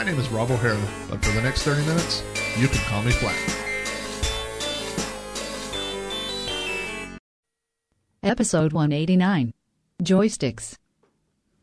My name is Rob O'Hara, but for the next 30 minutes, you can call me Flack. Episode 189 Joysticks.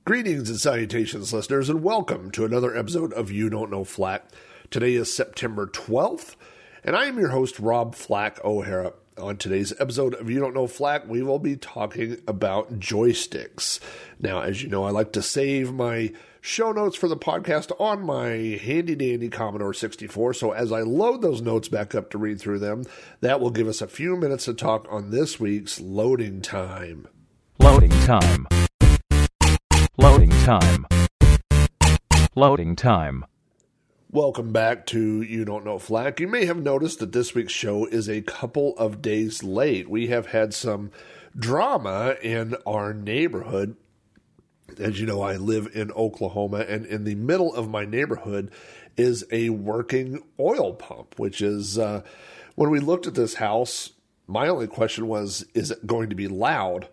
Greetings and salutations, listeners, and welcome to another episode of You Don't Know Flack. Today is September 12th, and I am your host, Rob Flack O'Hara. On today's episode of You Don't Know Flack, we will be talking about joysticks. Now, as you know, I like to save my show notes for the podcast on my handy dandy Commodore 64, so as I load those notes back up to read through them, that will give us a few minutes to talk on this week's loading time. Loading time. Loading time. Loading time. Welcome back to You Don't Know Flack. You may have noticed that this week's show is a couple of days late. We have had some drama in our neighborhood. As you know, I live in Oklahoma, and in the middle of my neighborhood is a working oil pump, which is, uh, when we looked at this house, my only question was, is it going to be loud?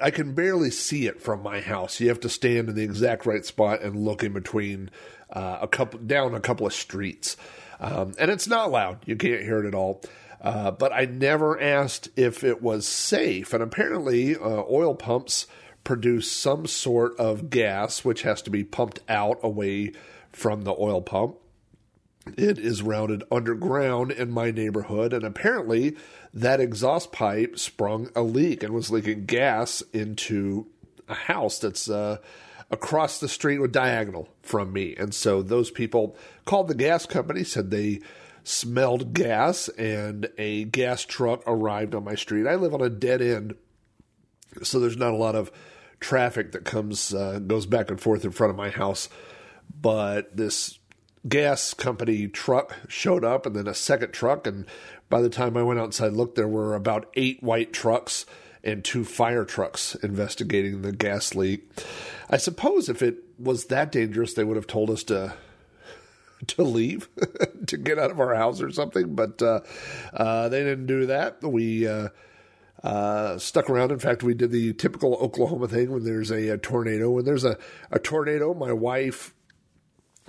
I can barely see it from my house. You have to stand in the exact right spot and look in between uh, a couple down a couple of streets, um, and it's not loud. You can't hear it at all. Uh, but I never asked if it was safe, and apparently, uh, oil pumps produce some sort of gas which has to be pumped out away from the oil pump. It is routed underground in my neighborhood, and apparently that exhaust pipe sprung a leak and was leaking gas into a house that's uh, across the street or diagonal from me. And so those people called the gas company, said they smelled gas, and a gas truck arrived on my street. I live on a dead end, so there's not a lot of traffic that comes uh, goes back and forth in front of my house. But this gas company truck showed up and then a second truck and by the time I went outside looked there were about eight white trucks and two fire trucks investigating the gas leak. I suppose if it was that dangerous they would have told us to to leave to get out of our house or something but uh, uh, they didn't do that. We uh, uh, stuck around. In fact, we did the typical Oklahoma thing when there's a, a tornado. When there's a, a tornado, my wife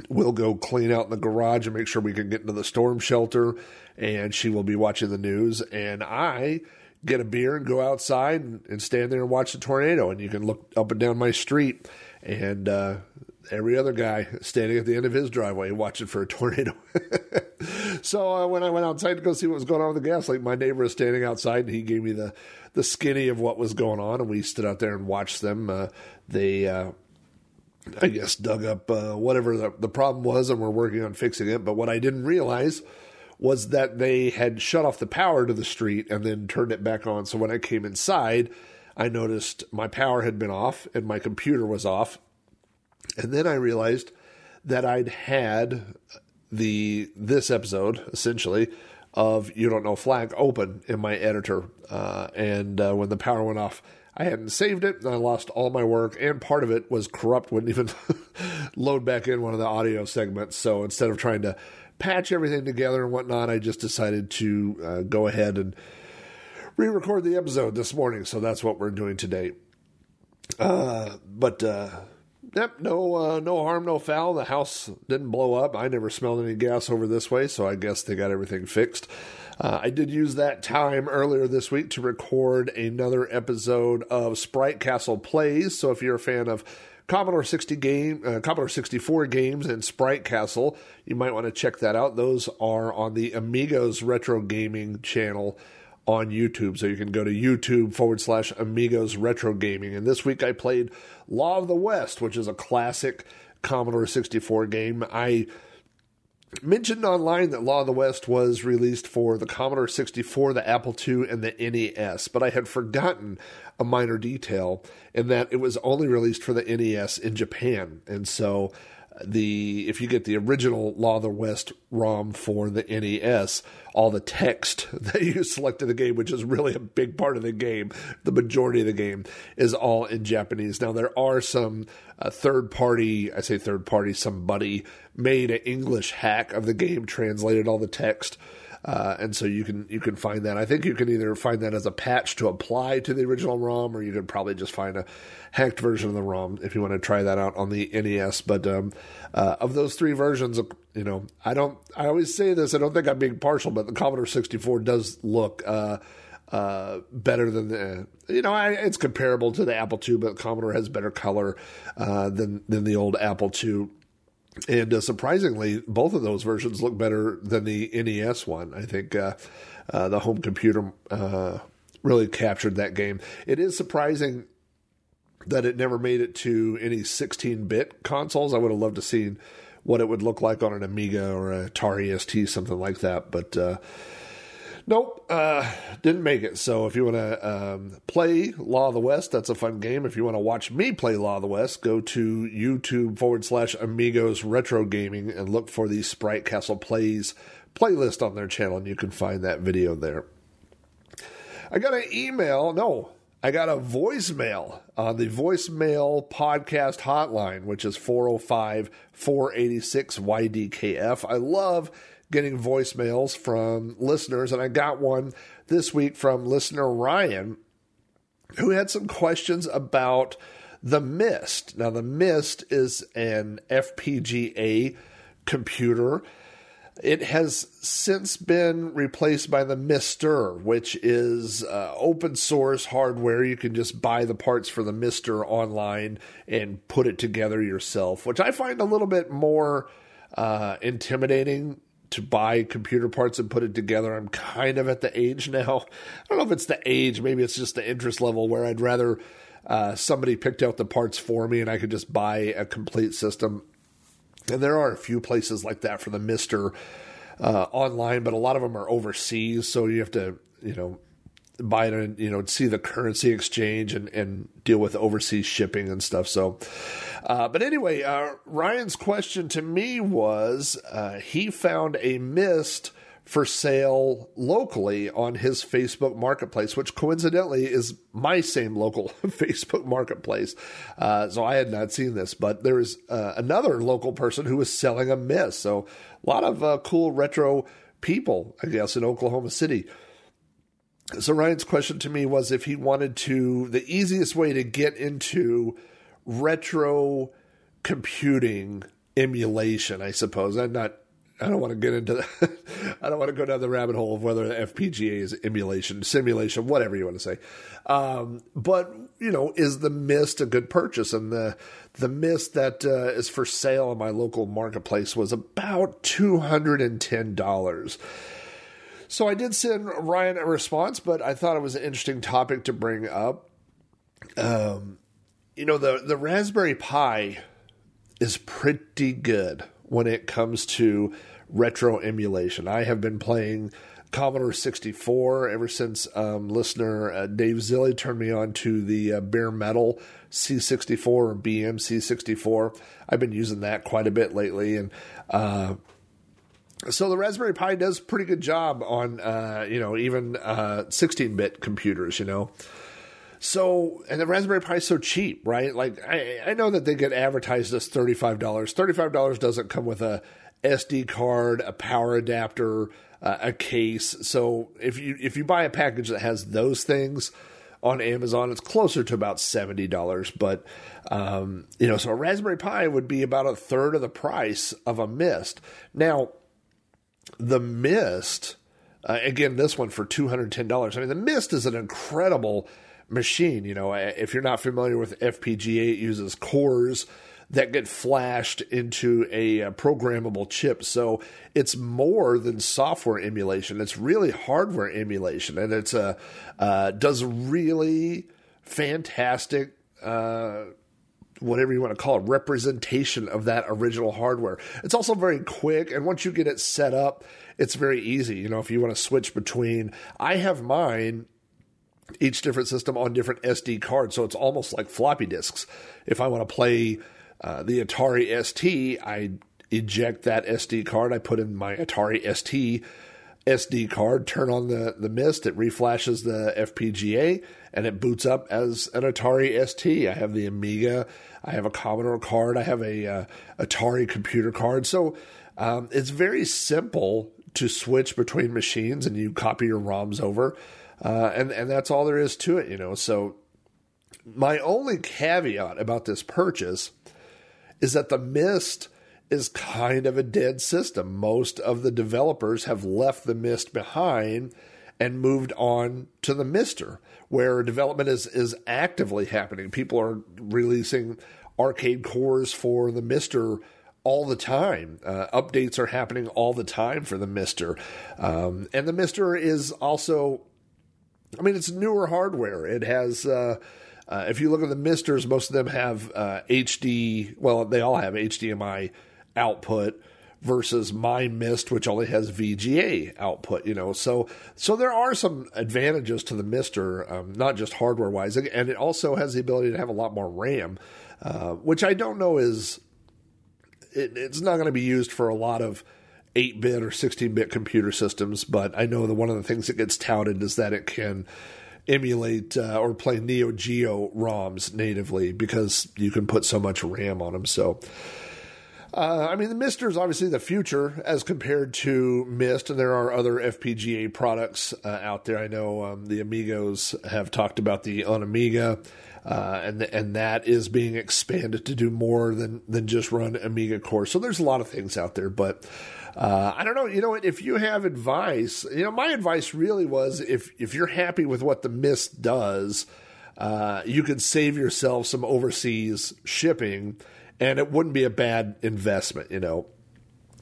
we'll go clean out in the garage and make sure we can get into the storm shelter and she will be watching the news and i get a beer and go outside and, and stand there and watch the tornado and you can look up and down my street and uh, every other guy standing at the end of his driveway watching for a tornado so uh, when i went outside to go see what was going on with the gas leak my neighbor was standing outside and he gave me the the skinny of what was going on and we stood out there and watched them uh, they uh, I guess, dug up uh, whatever the, the problem was and were working on fixing it. But what I didn't realize was that they had shut off the power to the street and then turned it back on. So when I came inside, I noticed my power had been off and my computer was off. And then I realized that I'd had the this episode essentially of You Don't Know Flack open in my editor. Uh, and uh, when the power went off, I hadn't saved it, and I lost all my work, and part of it was corrupt, wouldn't even load back in one of the audio segments. So instead of trying to patch everything together and whatnot, I just decided to uh, go ahead and re record the episode this morning. So that's what we're doing today. Uh, but, uh, Yep, no, uh, no harm, no foul. The house didn't blow up. I never smelled any gas over this way, so I guess they got everything fixed. Uh, I did use that time earlier this week to record another episode of Sprite Castle Plays. So if you're a fan of Commodore 60 game, uh, Commodore 64 games and Sprite Castle, you might want to check that out. Those are on the Amigos Retro Gaming channel on YouTube. So you can go to YouTube forward slash Amigos Retro Gaming. And this week I played Law of the West, which is a classic Commodore 64 game. I mentioned online that Law of the West was released for the Commodore 64, the Apple II, and the NES, but I had forgotten a minor detail in that it was only released for the NES in Japan. And so the if you get the original Law of the West ROM for the NES, all the text that you select in the game, which is really a big part of the game, the majority of the game is all in Japanese. Now there are some uh, third party, I say third party, somebody made an English hack of the game, translated all the text. Uh, and so you can you can find that. I think you can either find that as a patch to apply to the original ROM, or you could probably just find a hacked version of the ROM if you want to try that out on the NES. But um, uh, of those three versions, you know, I don't. I always say this. I don't think I'm being partial, but the Commodore 64 does look. Uh, uh, better than the you know I, it's comparable to the Apple II, but Commodore has better color uh, than than the old Apple II. And uh, surprisingly, both of those versions look better than the NES one. I think uh, uh, the home computer uh, really captured that game. It is surprising that it never made it to any 16 bit consoles. I would have loved to see what it would look like on an Amiga or a Atari ST, something like that. But uh, Nope, uh, didn't make it. So if you want to um, play Law of the West, that's a fun game. If you want to watch me play Law of the West, go to YouTube forward slash Amigos Retro Gaming and look for the Sprite Castle Plays playlist on their channel, and you can find that video there. I got an email. No, I got a voicemail on the voicemail podcast hotline, which is 405 486 YDKF. I love getting voicemails from listeners, and I got one this week from listener Ryan, who had some questions about the Mist. Now, the Mist is an FPGA computer. It has since been replaced by the Mister, which is uh, open source hardware. You can just buy the parts for the Mister online and put it together yourself, which I find a little bit more uh, intimidating to buy computer parts and put it together. I'm kind of at the age now. I don't know if it's the age, maybe it's just the interest level where I'd rather uh, somebody picked out the parts for me and I could just buy a complete system. And there are a few places like that for the Mister uh, online, but a lot of them are overseas, so you have to, you know, and you know see the currency exchange and and deal with overseas shipping and stuff. So, uh, but anyway, uh, Ryan's question to me was uh, he found a mist for sale locally on his Facebook marketplace, which coincidentally is my same local Facebook marketplace. Uh, so I had not seen this, but there is uh, another local person who was selling a mist. So a lot of uh, cool retro people, I guess, in Oklahoma City. So Ryan's question to me was if he wanted to, the easiest way to get into retro computing emulation, I suppose. I'm not. I don't want to get into. The, I don't want to go down the rabbit hole of whether the FPGA is emulation, simulation, whatever you want to say. Um, but you know, is the Mist a good purchase? And the the Mist that uh, is for sale in my local marketplace was about two hundred and ten dollars. So I did send Ryan a response, but I thought it was an interesting topic to bring up. Um, you know, the the Raspberry Pi is pretty good when it comes to retro emulation. I have been playing Commodore 64 ever since um, listener uh, Dave Zilli turned me on to the uh, bare metal C64 or BMC64. I've been using that quite a bit lately, and uh, so the Raspberry Pi does pretty good job on uh, you know even 16-bit uh, computers, you know. So and the Raspberry Pi is so cheap, right? Like I, I know that they get advertised as thirty five dollars. Thirty five dollars doesn't come with a SD card, a power adapter, uh, a case. So if you if you buy a package that has those things on Amazon, it's closer to about seventy dollars. But um, you know, so a Raspberry Pi would be about a third of the price of a Mist. Now the Mist, uh, again, this one for $210. I mean, the Mist is an incredible machine. You know, if you're not familiar with FPGA, it uses cores that get flashed into a, a, programmable chip. So it's more than software emulation. It's really hardware emulation, and it's a uh, does really fantastic. Uh, whatever you want to call it, representation of that original hardware. It's also very quick, and once you get it set up, it's very easy. You know, if you want to switch between, I have mine each different system on different SD cards, so it's almost like floppy disks. If I want to play uh, the Atari ST, I eject that SD card, I put in my Atari ST SD card, turn on the, the mist, it reflashes the FPGA, and it boots up as an Atari ST. I have the Amiga, I have a Commodore card, I have a uh, Atari computer card. So um, it's very simple to switch between machines, and you copy your ROMs over, uh, and and that's all there is to it, you know. So my only caveat about this purchase is that the Mist is kind of a dead system. Most of the developers have left the Mist behind and moved on to the Mister, where development is is actively happening. People are releasing arcade cores for the Mister all the time. Uh, updates are happening all the time for the Mister, um, and the Mister is also, I mean, it's newer hardware. It has. Uh, uh, if you look at the Misters, most of them have HD. Well, they all have HDMI output versus my mist which only has vga output you know? So so there are some advantages to the mister um, not just hardware wise and it also has the ability to have a lot more ram uh, which i don't know is it, it's not going to be used for a lot of 8-bit or 16-bit computer systems but i know that one of the things that gets touted is that it can emulate uh, or play neo geo roms natively because you can put so much ram on them so uh, I mean, the Mister is obviously the future as compared to Mist, and there are other FPGA products uh, out there. I know um, the Amigos have talked about the Unamiga, uh, and and that is being expanded to do more than than just run Amiga cores. So there's a lot of things out there, but. Uh, I don't know. You know? If you have advice, you know, my advice really was if if you're happy with what the Mist does, uh, you could save yourself some overseas shipping and it wouldn't be a bad investment, you know.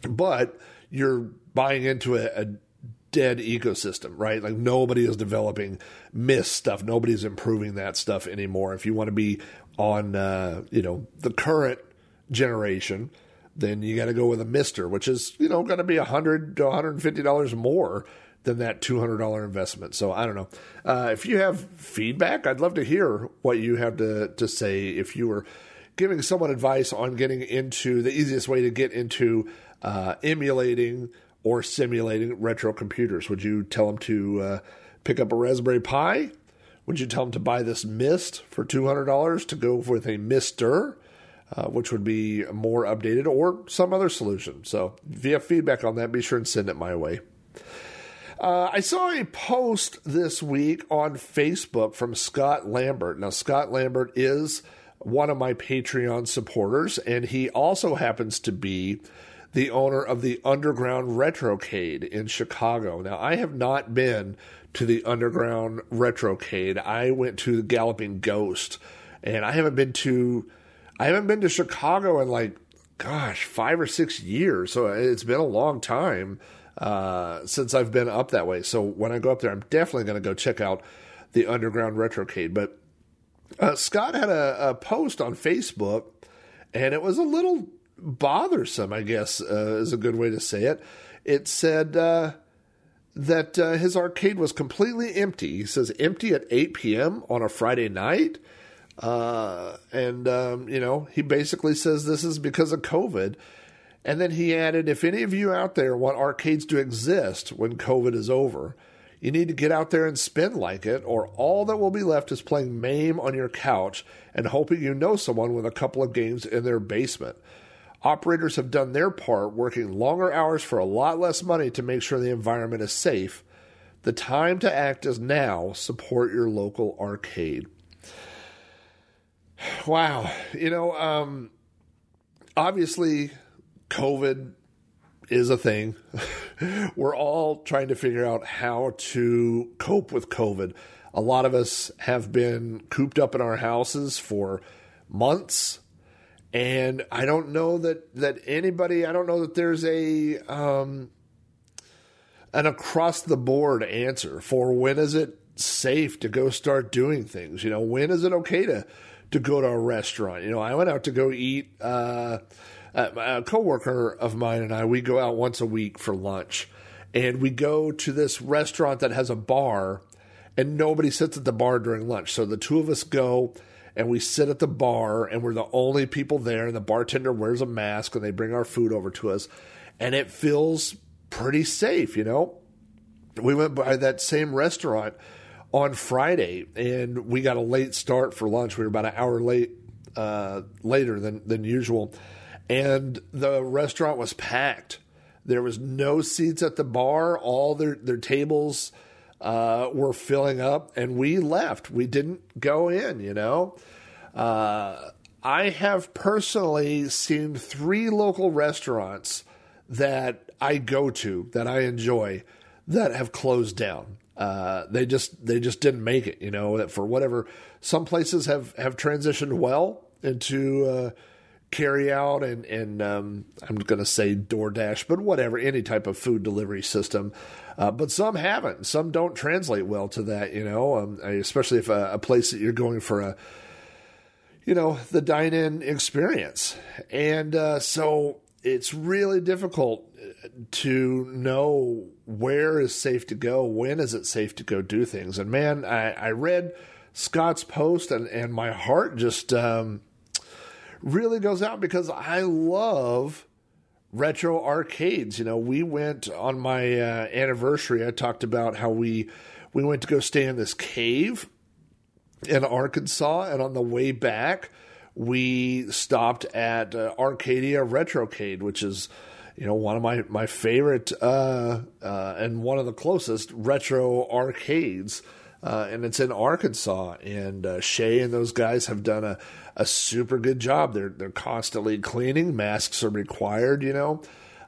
But you're buying into a, a dead ecosystem, right? Like nobody is developing Mist stuff. Nobody's improving that stuff anymore. If you want to be on, uh, you know, the current generation, then you got to go with a Mister, which is you know going to be a hundred to one hundred and fifty dollars more than that two hundred dollar investment. So I don't know. Uh, if you have feedback, I'd love to hear what you have to to say. If you were giving someone advice on getting into the easiest way to get into uh, emulating or simulating retro computers. Would you tell them to uh, pick up a Raspberry Pi? Would you tell them to buy this Mist for $200 to go with a Mister, uh, which would be more updated, or some other solution? So if you have feedback on that, be sure and send it my way. Uh, I saw a post this week on Facebook from Scott Lambert. Now, Scott Lambert is one of my Patreon supporters, and he also happens to be the owner of the Underground Retrocade in Chicago. Now, I have not been to the Underground Retrocade. I went to the Galloping Ghost, and I haven't been to I haven't been to Chicago in like gosh five or six years. So it's been a long time uh, since I've been up that way. So when I go up there, I'm definitely going to go check out the Underground Retrocade. But uh, Scott had a, a, post on Facebook, and it was a little bothersome, I guess uh, is a good way to say it. It said uh, that uh, his arcade was completely empty. He says empty at 8 p.m. on a Friday night. Uh, and, um, you know, he basically says this is because of COVID. And then he added, if any of you out there want arcades to exist when COVID is over, you need to get out there and spin like it, or all that will be left is playing MAME on your couch and hoping you know someone with a couple of games in their basement. Operators have done their part, working longer hours for a lot less money to make sure the environment is safe. The time to act is now. Support your local arcade. Wow. You know, um, obviously, COVID is a thing. We're all trying to figure out how to cope with COVID. A lot of us have been cooped up in our houses for months. And I don't know that, that anybody, I don't know that there's a um, an across the board answer for when is it safe to go start doing things. You know, when is it okay to to go to a restaurant? You know, I went out to go eat. Uh, a coworker of mine and I, we go out once a week for lunch, and we go to this restaurant that has a bar, and nobody sits at the bar during lunch. So the two of us go, and we sit at the bar and we're the only people there and the bartender wears a mask and they bring our food over to us and it feels pretty safe, you know. We went by that same restaurant on Friday and we got a late start for lunch. We were about an hour late uh, later than than usual, and the restaurant was packed. There was no seats at the bar. All their their tables uh, were filling up, and we left. We didn't go in. You know, uh, I have personally seen three local restaurants that I go to that I enjoy that have closed down. Uh, they just they just didn't make it. You know for whatever some places have have transitioned well into uh, carry out and and um, I'm going to say DoorDash, but whatever any type of food delivery system. Uh, but some haven't. Some don't translate well to that. You know, um, especially if a, a place that you're going for a you know the dine-in experience, and uh, so it's really difficult to know where is safe to go, when is it safe to go do things. And man, I, I read Scott's post, and and my heart just um, really goes out because I love retro arcades. You know, we went on my uh, anniversary. I talked about how we we went to go stay in this cave in Arkansas, and on the way back, we stopped at uh, Arcadia Retrocade, which is you know one of my my favorite uh, uh, and one of the closest retro arcades. Uh, and it's in Arkansas, and uh, Shay and those guys have done a, a super good job. They're they're constantly cleaning. Masks are required, you know.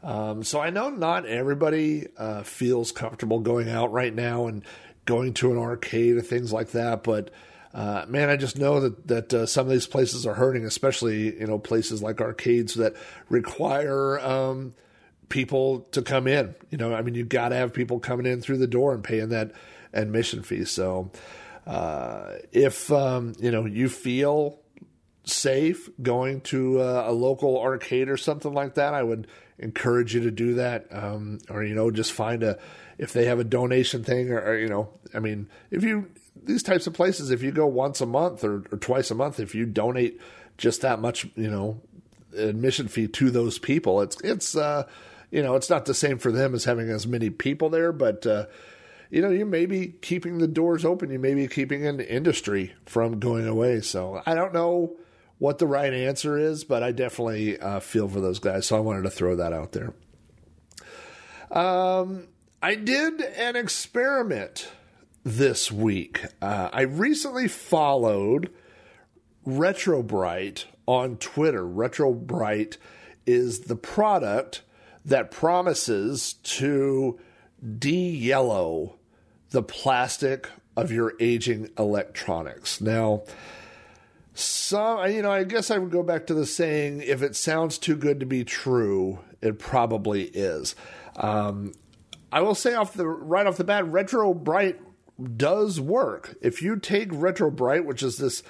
Um, so I know not everybody uh, feels comfortable going out right now and going to an arcade or things like that, but uh, man, I just know that that uh, some of these places are hurting, especially you know places like arcades that require um, people to come in. You know, I mean, you got to have people coming in through the door and paying that admission fee. So, uh, if um, you know you feel safe going to a, a, local arcade or something like that, I would encourage you to do that. Um, or you know, just find a if they have a donation thing, or, or you know, I mean, if you these types of places, if you go once a month or, or twice a month, if you donate just that much, you know, admission fee to those people, it's it's uh, you know, it's not the same for them as having as many people there, but uh, you know, you may be keeping the doors open. You may be keeping an industry from going away. So I don't know what the right answer is, but I definitely uh, feel for those guys. So I wanted to throw that out there. Um, I did an experiment this week. Uh, I recently followed RetroBrite on Twitter. RetroBrite is the product that promises to de yellow the plastic of your aging electronics. Now, some, you know, I guess I would go back to the saying if it sounds too good to be true, it probably is. Um, I will say off the right off the bat, RetroBrite does work. If you take RetroBrite, which is this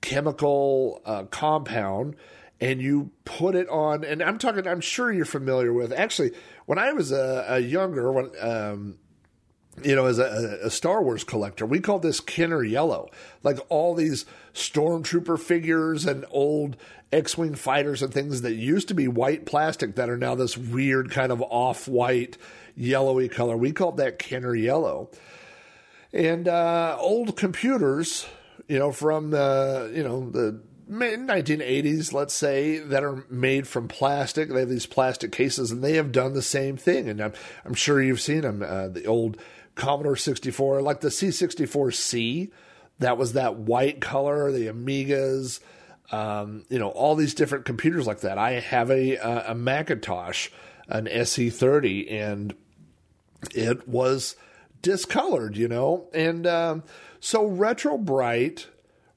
chemical uh, compound, and you put it on, and I'm talking, I'm sure you're familiar with. Actually, when I was a, a younger, when um, you know, as a, a, Star Wars collector, we called this Kenner Yellow. Like all these stormtrooper figures and old X-wing fighters and things that used to be white plastic that are now this weird kind of off-white yellowy color. We called that Kenner Yellow. And uh, old computers, you know, from the, you know, the 1980s, let's say, that are made from plastic. They have these plastic cases, and they have done the same thing. And I'm, I'm sure you've seen them. Uh, the old Commodore 64, like the C64C, that was that white color, the Amigas, um, you know, all these different computers like that. I have a, a, a Macintosh, an SE30, and it was discolored, you know. And um, so RetroBrite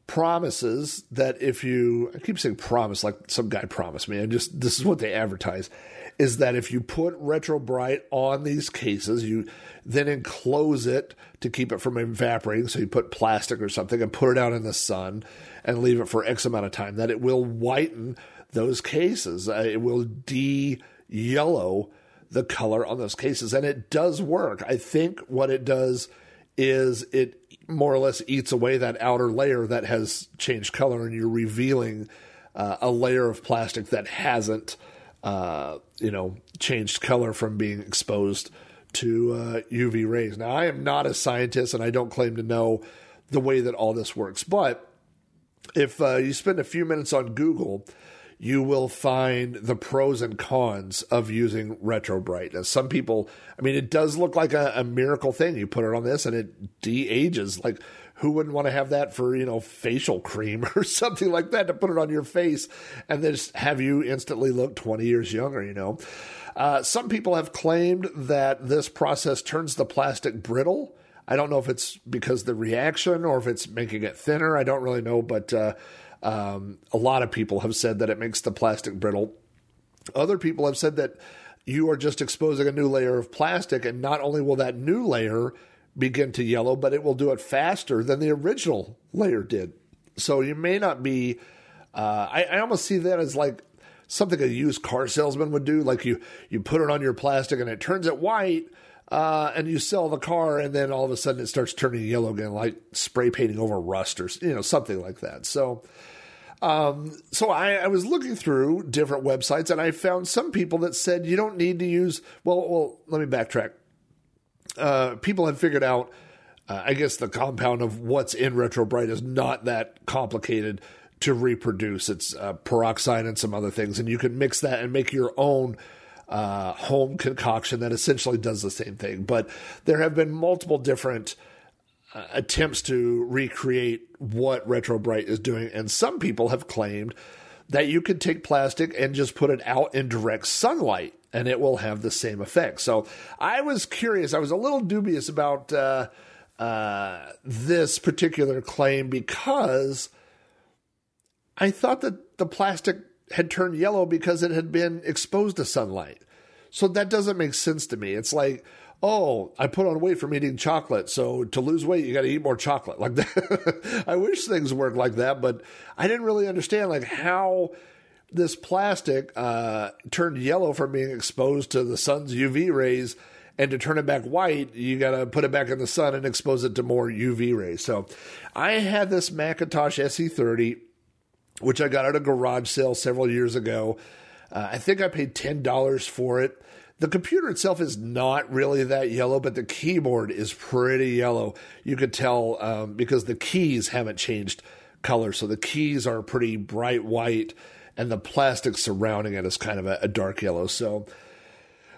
promises that if you I keep saying promise like some guy promised me, and just this is what they advertise, is that if you put RetroBrite on these cases, you then enclose it to keep it from evaporating. So you put plastic or something and put it out in the sun and leave it for X amount of time. That it will whiten those cases. Uh, it will de yellow the color on those cases. And it does work. I think what it does is it more or less eats away that outer layer that has changed color, and you're revealing uh, a layer of plastic that hasn't, uh, you know, changed color from being exposed to uh, UV rays. Now, I am not a scientist, and I don't claim to know the way that all this works, but if uh, you spend a few minutes on Google, you will find the pros and cons of using retro brightness. some people, I mean, it does look like a, a miracle thing. You put it on this and it de ages. Like, who wouldn't want to have that for, you know, facial cream or something like that to put it on your face and then just have you instantly look 20 years younger, you know? Uh, some people have claimed that this process turns the plastic brittle. I don't know if it's because the reaction or if it's making it thinner. I don't really know, but uh, um, a lot of people have said that it makes the plastic brittle. Other people have said that you are just exposing a new layer of plastic, and not only will that new layer begin to yellow, but it will do it faster than the original layer did. So you may not be. Uh, I, I almost see that as like something a used car salesman would do. Like you, you put it on your plastic and it turns it white, uh, and you sell the car, and then all of a sudden it starts turning yellow again, like spray painting over rust or you know something like that. So, um, so I, I was looking through different websites, and I found some people that said you don't need to use. Well, well, let me backtrack. Uh, people had figured out. Uh, I guess the compound of what's in RetroBrite is not that complicated to reproduce. It's uh, peroxide and some other things, and you can mix that and make your own uh, home concoction that essentially does the same thing. But there have been multiple different uh, attempts to recreate what RetroBrite is doing, and some people have claimed that you could take plastic and just put it out in direct sunlight and it will have the same effect. So I was curious. I was a little dubious about uh, uh, this particular claim because I thought that the plastic had turned yellow because it had been exposed to sunlight. So that doesn't make sense to me. It's like, oh, I put on weight from eating chocolate. So to lose weight, you got to eat more chocolate. Like that. I wish things worked like that, but I didn't really understand like how this plastic uh, turned yellow from being exposed to the sun's UV rays. And to turn it back white, you got to put it back in the sun and expose it to more UV rays. So I had this Macintosh SE30 which I got at a garage sale several years ago. Uh, I think I paid $10 for it. The computer itself is not really that yellow, but the keyboard is pretty yellow. You could tell um, because the keys haven't changed color. So the keys are pretty bright white, and the plastic surrounding it is kind of a, a dark yellow. So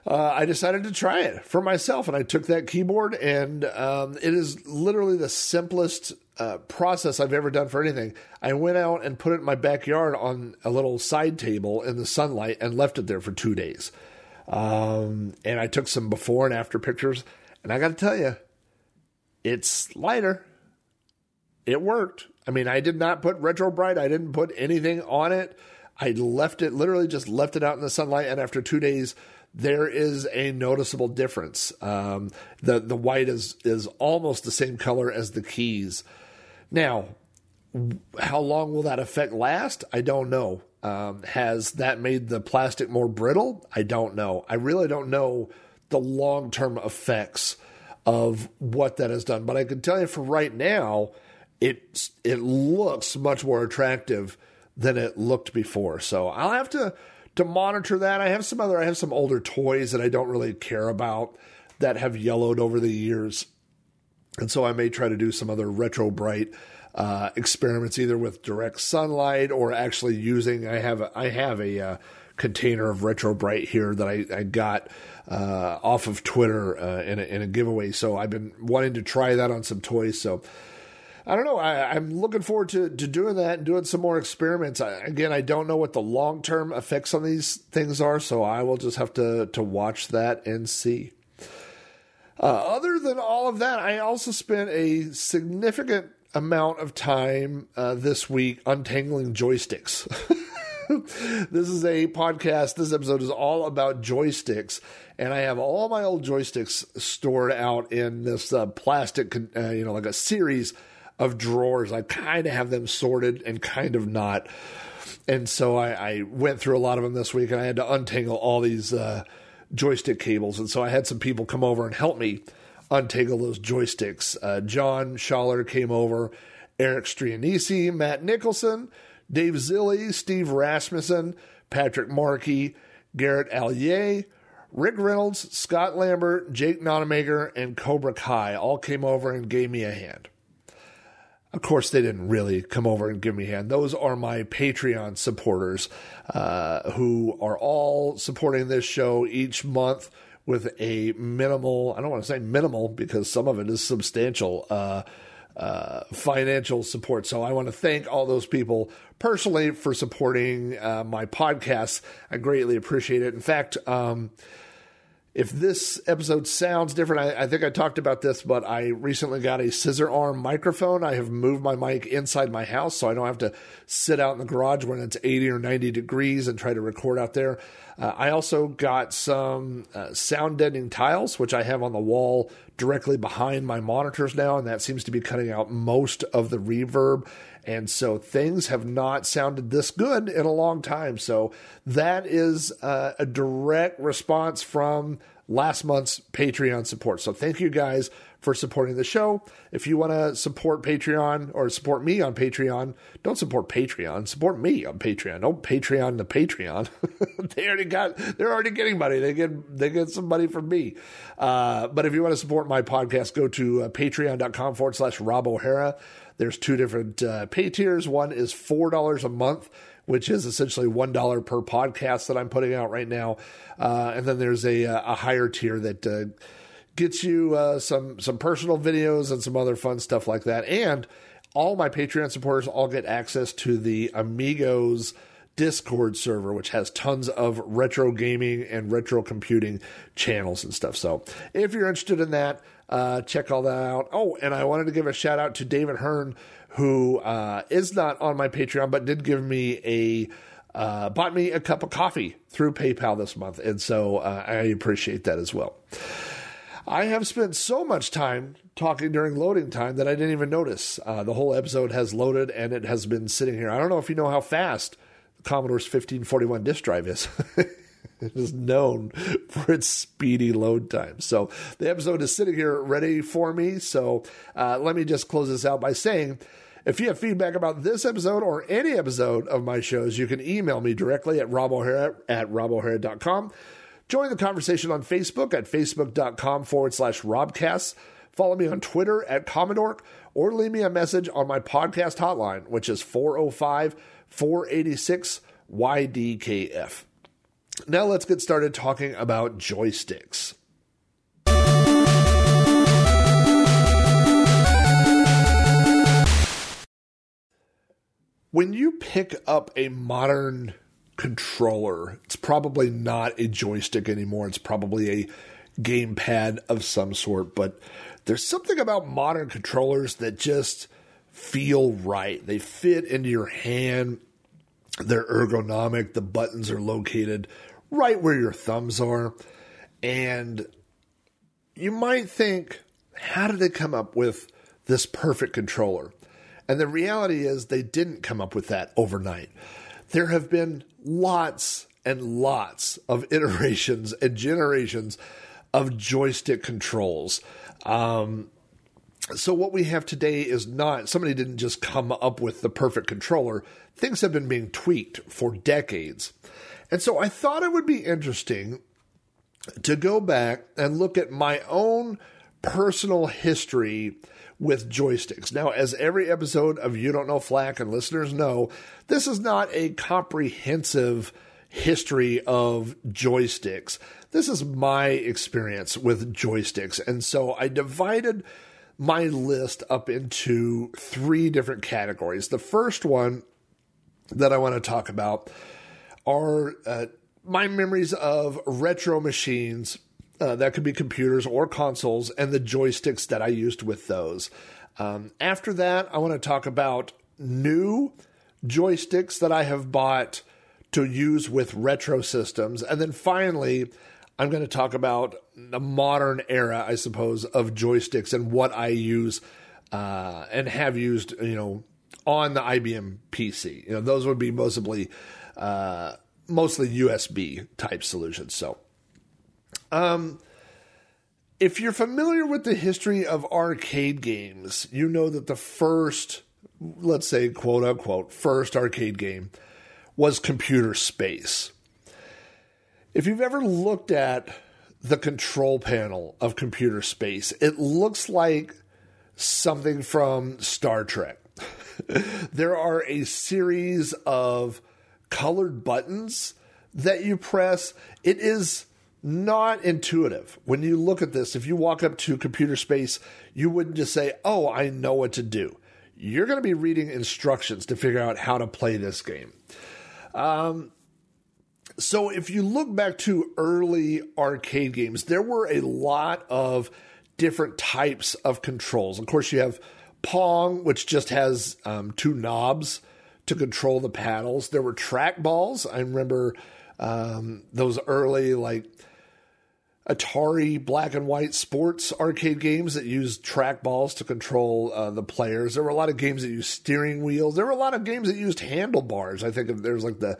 uh, I decided to try it for myself, and I took that keyboard, and um, it is literally the simplest uh, process I've ever done for anything. I went out and put it in my backyard on a little side table in the sunlight and left it there for two days. Um, and I took some before and after pictures, and I got to tell you, it's lighter. It worked. I mean, I did not put RetroBrite. I didn't put anything on it. I left it, literally just left it out in the sunlight, and after two days there is a noticeable difference. Um, the the white is is almost the same color as the keys. Now, how long will that effect last? I don't know. Um, has that made the plastic more brittle? I don't know. I really don't know the long term effects of what that has done. But I can tell you for right now, it it looks much more attractive than it looked before. So I'll have to to monitor that. I have some other I have some older toys that I don't really care about that have yellowed over the years. And so I may try to do some other RetroBrite uh, experiments, either with direct sunlight or actually using. I have I have a uh, container of RetroBrite here that I, I got uh, off of Twitter uh, in a, in a giveaway. So I've been wanting to try that on some toys. So I don't know. I, am looking forward to, to doing that and doing some more experiments. I, again, I don't know what the long term effects on these things are, so I will just have to to watch that and see. Uh, other than all of that, I also spent a significant amount of time uh, this week untangling joysticks. this is a podcast. This episode is all about joysticks, and I have all my old joysticks stored out in this uh, plastic, uh, you know, like a series of drawers. I kind of have them sorted and kind of not. And so I, I, went through a lot of them this week and I had to untangle all these uh, joystick cables. And so I had some people come over and help me untangle those joysticks. Uh, John Schaller came over, Eric Strianisi, Matt Nicholson, Dave Zilli, Steve Rasmussen, Patrick Markey, Garrett Allier, Rick Reynolds, Scott Lambert, Jake Nonamaker, and Cobra Kai all came over and gave me a hand. Of course, they didn't really come over and give me a hand. Those are my Patreon supporters uh, who are all supporting this show each month with a minimal, I don't want to say minimal because some of it is substantial. Uh, uh, financial support. So I want to thank all those people personally for supporting uh, my podcast. I greatly appreciate it. In fact, um, if this episode sounds different, I, I, think I talked about this, but I recently got a scissor arm microphone. I have moved my mic inside my house so I don't have to sit out in the garage when it's 80 or 90 degrees and try to record out there. Uh, I also got some uh, sound deadening tiles, which I have on the wall directly behind my monitors now, and that seems to be cutting out most of the reverb. And so things have not sounded this good in a long time. So that is uh, a direct response from last month's Patreon support. So thank you guys for supporting the show. If you want to support Patreon or support me on Patreon, don't support Patreon. Support me on Patreon. Don't Patreon the Patreon. they already got. They're already getting money. They get. They get some money from me. Uh, but if you want to support my podcast, go to uh, Patreon.com forward slash Rob O'Hara. There's two different uh, pay tiers. One is four dollars a month which is essentially one dollar per podcast that I'm putting out right now, uh, and then there's a, a higher tier that uh, gets you uh, some some personal videos and some other fun stuff like that. And all my Patreon supporters all get access to the Amigos Discord server, which has tons of retro gaming and retro computing channels and stuff. So if you're interested in that, uh, check all that out. Oh, and I wanted to give a shout out to David Hearn, who uh, is not on my Patreon, but did give me a uh, bought me a cup of coffee through PayPal this month, and so uh, I appreciate that as well. I have spent so much time talking during loading time that I didn't even notice. Uh, the whole episode has loaded and it has been sitting here. I don't know if you know how fast Commodore's 1541 disk drive is. it is known for its speedy load time. So the episode is sitting here ready for me. So uh, let me just close this out by saying. If you have feedback about this episode or any episode of my shows, you can email me directly at robohara at robohara.com. Join the conversation on Facebook at facebook.com forward slash Robcast. Follow me on Twitter at Commodore or leave me a message on my podcast hotline, which is 405 486 YDKF. Now let's get started talking about joysticks. When you pick up a modern controller. It's probably not a joystick anymore. It's probably a gamepad of some sort, but there's something about modern controllers that just feel right. They fit into your hand. They're ergonomic. The buttons are located right where your thumbs are. And you might think, how did they come up with this perfect controller? And the reality is, they didn't come up with that overnight. There have been lots and lots of iterations and generations of joystick controls. Um, so what we have today is not somebody didn't just come up with the perfect controller. Things have been being tweaked for decades. And so I thought it would be interesting to go back and look at my own personal history with joysticks. Now, as every episode of You Don't Know Flack and listeners know, this is not a comprehensive history of joysticks. This is my experience with joysticks. And so I divided my list up into three different categories. The first one that I want to talk about are uh, my memories of retro machines uh, that could be computers or consoles and the joysticks that I used with those. Um, after that, I want to talk about new joysticks that I have bought to use with retro systems. And then finally, I'm going to talk about the modern era, I suppose, of joysticks and what I use uh, and have used, you know, on the IBM PC. You know, those would be mostly uh, mostly USB type solutions. So, um, if you're familiar with the history of arcade games, you know that the first, let's say, quote unquote, first arcade game was Computer Space. If you've ever looked at the control panel of Computer Space, it looks like something from Star Trek. there are a series of colored buttons that you press. It is not intuitive. When you look at this, if you walk up to computer space, you wouldn't just say, Oh, I know what to do. You're going to be reading instructions to figure out how to play this game. Um, so if you look back to early arcade games, there were a lot of different types of controls. Of course, you have Pong, which just has um, two knobs to control the paddles. There were track balls. I remember um, those early, like Atari black and white sports arcade games that used track balls to control uh, the players. There were a lot of games that used steering wheels. There were a lot of games that used handlebars. I think there's like the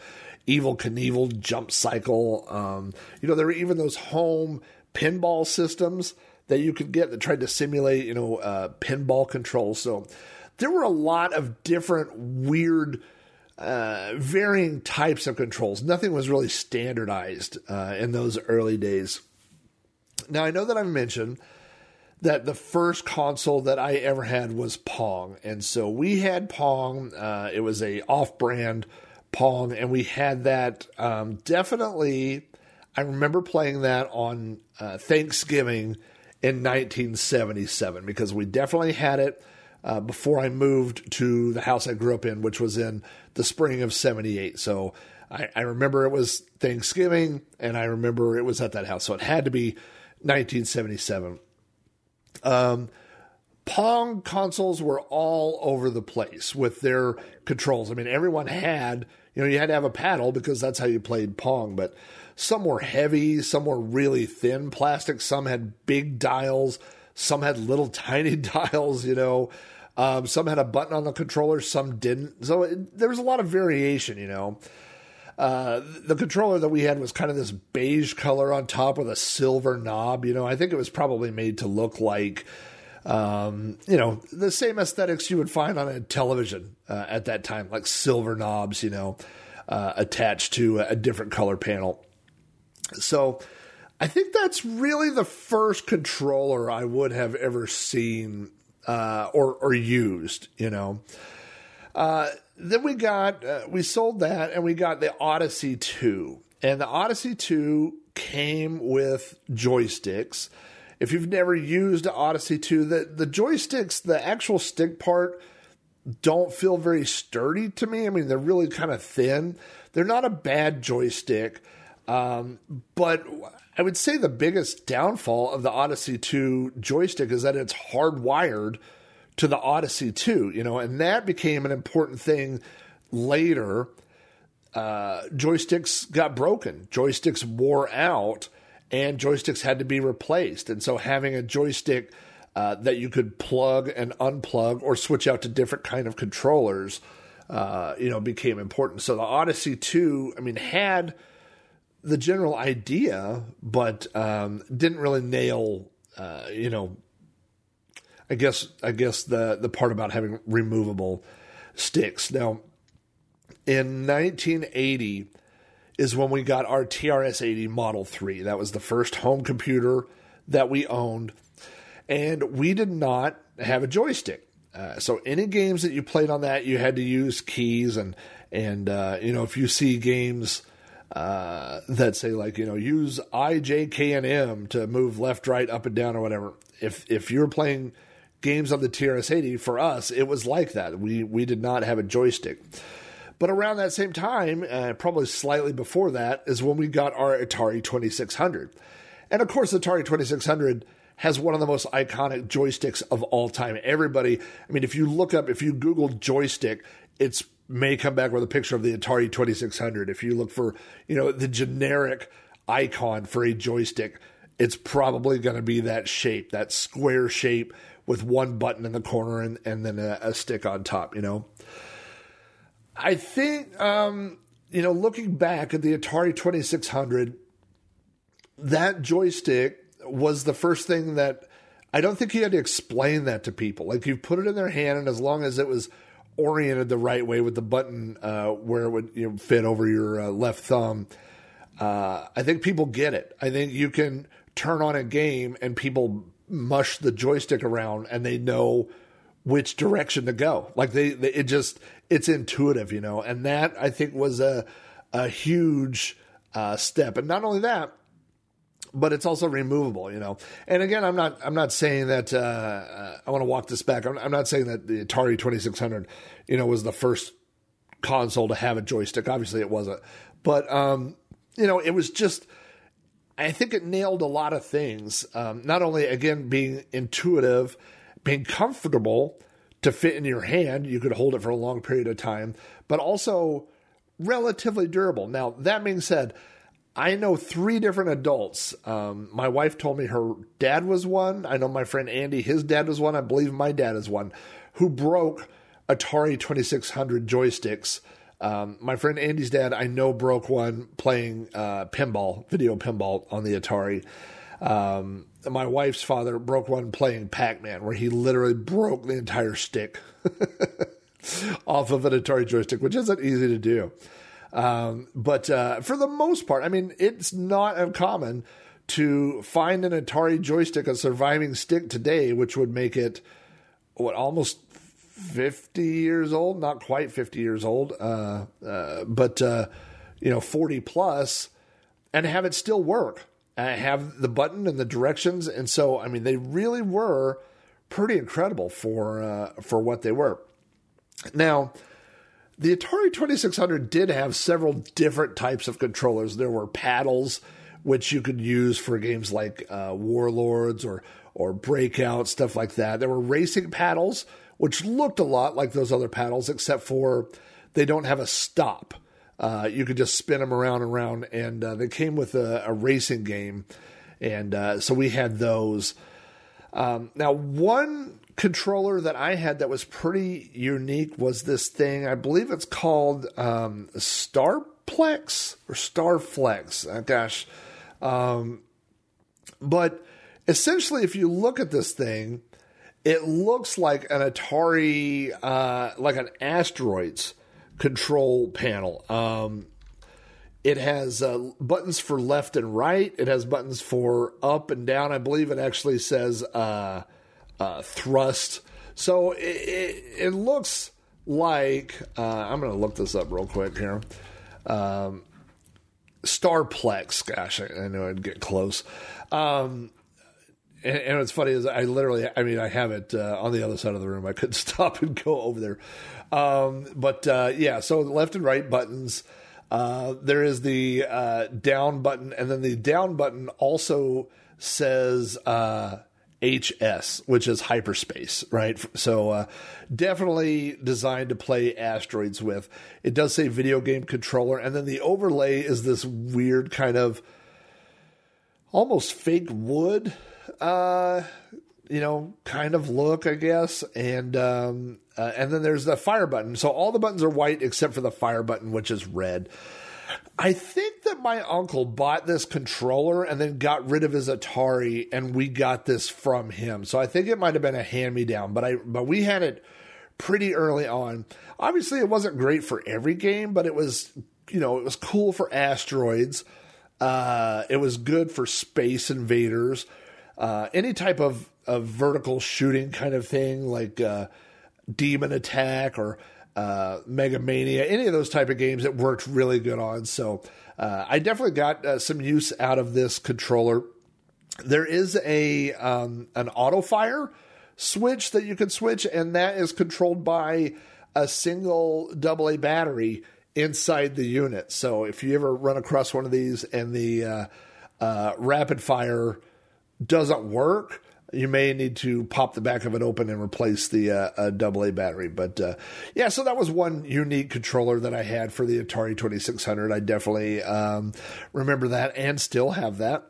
Evel Knievel jump cycle. Um, you know, there were even those home pinball systems that you could get that tried to simulate, you know, uh, pinball control. So there were a lot of different weird, uh, varying types of controls. Nothing was really standardized uh, in those early days. Now, I know that I've mentioned that the first console that I ever had was Pong. And so we had Pong. Uh, it was a off-brand Pong, and we had that um, definitely. I remember playing that on uh, Thanksgiving in 1977 because we definitely had it uh, before I moved to the house I grew up in, which was in the spring of 78. So I, I remember it was Thanksgiving, and I remember it was at that house. So it had to be 1977. Um, Pong consoles were all over the place with their controls. I mean, everyone had, you know, you had to have a paddle because that's how you played Pong, but some were heavy, some were really thin plastic, some had big dials, some had little tiny dials, you know. Um, some had a button on the controller, some didn't. So it, there was a lot of variation, you know. Uh, the controller that we had was kind of this beige color on top with a silver knob. You know, I think it was probably made to look like, um, you know, the same aesthetics you would find on a television uh, at that time, like silver knobs, you know, uh, attached to a different color panel. So I think that's really the first controller I would have ever seen uh, or or used. You know. Uh, then we got uh, we sold that and we got the Odyssey 2. And the Odyssey 2 came with joysticks. If you've never used Odyssey 2, the, the joysticks, the actual stick part, don't feel very sturdy to me. I mean, they're really kind of thin. They're not a bad joystick, um, but I would say the biggest downfall of the Odyssey 2 joystick is that it's hardwired to the Odyssey 2, you know, and that became an important thing later. Uh, joysticks got broken, joysticks wore out, and joysticks had to be replaced. And so having a joystick uh, that you could plug and unplug or switch out to different kind of controllers, uh, you know, became important. So the Odyssey 2, I mean, had the general idea, but um, didn't really nail, uh, you know, I guess I guess the the part about having removable sticks. Now, in 1980 is when we got our TRS-80 Model 3. That was the first home computer that we owned, and we did not have a joystick. Uh, so any games that you played on that, you had to use keys, and and uh, you know if you see games uh, that say like you know use I, J, K, and M to move left, right, up and down or whatever. If if you're playing games on the TRS-80, for us, it was like that. We we did not have a joystick. But around that same time, uh, probably slightly before that, is when we got our Atari 2600. And of course, Atari 2600 has one of the most iconic joysticks of all time. Everybody, I mean, if you look up, if you Google joystick, it's may come back with a picture of the Atari 2600. If you look for, you know, the generic icon for a joystick, it's probably going to be that shape, that square shape with one button in the corner and, and then a, a stick on top, you know. I think, um, you know, looking back at the Atari 2600, that joystick was the first thing that I don't think you had to explain that to people. Like you put it in their hand, and as long as it was oriented the right way with the button uh, where it would you know, fit over your uh, left thumb, uh, I think people get it. I think you can turn on a game and people mush the joystick around and they know which direction to go. Like they, they it just it's intuitive, you know. And that I think was a a huge uh, step. And not only that, but it's also removable, you know. And again, I'm not I'm not saying that uh, uh, I want to walk this back. I'm, I'm, not saying that the Atari 2600, you know, was the first console to have a joystick. Obviously, it wasn't, but um, you know, it was just. I think it nailed a lot of things. Um, not only again being intuitive, being comfortable to fit in your hand, you could hold it for a long period of time, but also relatively durable. Now that being said I know three different adults. Um, my wife told me her dad was one. I know my friend Andy, his dad was one. I believe my dad is one, who broke Atari 2600 joysticks. Um, my friend Andy's dad, I know, broke one playing uh, pinball, video pinball on the Atari. Um, my wife's father broke one playing Pac Man, where he literally broke the entire stick off of an Atari joystick, which isn't easy to do. Um, but uh, for the most part, I mean, it's not uncommon to find an Atari joystick, a surviving stick today, which would make it what almost 50 years old, not quite 50 years old, uh, uh, but uh, you know, 40 plus, and have it still work. Uh, have the button and the directions, and so I mean, they really were pretty incredible for uh, for what they were. Now, the Atari 2600 did have several different types of controllers. There were paddles, which you could use for games like uh, Warlords or or Breakout stuff like that. There were racing paddles, which looked a lot like those other paddles, except for they don't have a stop. Uh, you could just spin them around and around, and uh, they came with a, a racing game, and uh, so we had those. Um, now, one controller that I had that was pretty unique was this thing. I believe it's called um, Starplex or Starflex. Oh, gosh. Um, but essentially, if you look at this thing, it looks like an Atari, uh, like an asteroids control panel. Um, it has uh, buttons for left and right. It has buttons for up and down. I believe it actually says uh, uh, thrust. So it, it, it looks like uh, I'm going to look this up real quick here. Um, Starplex. Gosh, I, I knew I'd get close. Um, and, and what's funny is I literally, I mean, I have it uh, on the other side of the room. I couldn't stop and go over there. Um, but uh, yeah, so left and right buttons. Uh, there is the uh, down button, and then the down button also says uh, HS, which is hyperspace, right? So uh, definitely designed to play asteroids with. It does say video game controller, and then the overlay is this weird kind of almost fake wood, uh, you know, kind of look, I guess. And um, uh, and then there's the fire button. So all the buttons are white except for the fire button, which is red. I think that my uncle bought this controller and then got rid of his Atari, and we got this from him. So I think it might have been a hand me down, but I but we had it pretty early on. Obviously, it wasn't great for every game, but it was you know it was cool for asteroids. Uh, it was good for space invaders, uh, any type of, of vertical shooting kind of thing like uh, Demon Attack or uh, Mega Mania, any of those type of games, it worked really good on. So uh, I definitely got uh, some use out of this controller. There is a um, an auto fire switch that you can switch, and that is controlled by a single AA battery inside the unit. So if you ever run across one of these and the uh, uh, rapid fire doesn't work, you may need to pop the back of it open and replace the uh, AA battery. But uh, yeah, so that was one unique controller that I had for the Atari 2600. I definitely um, remember that and still have that.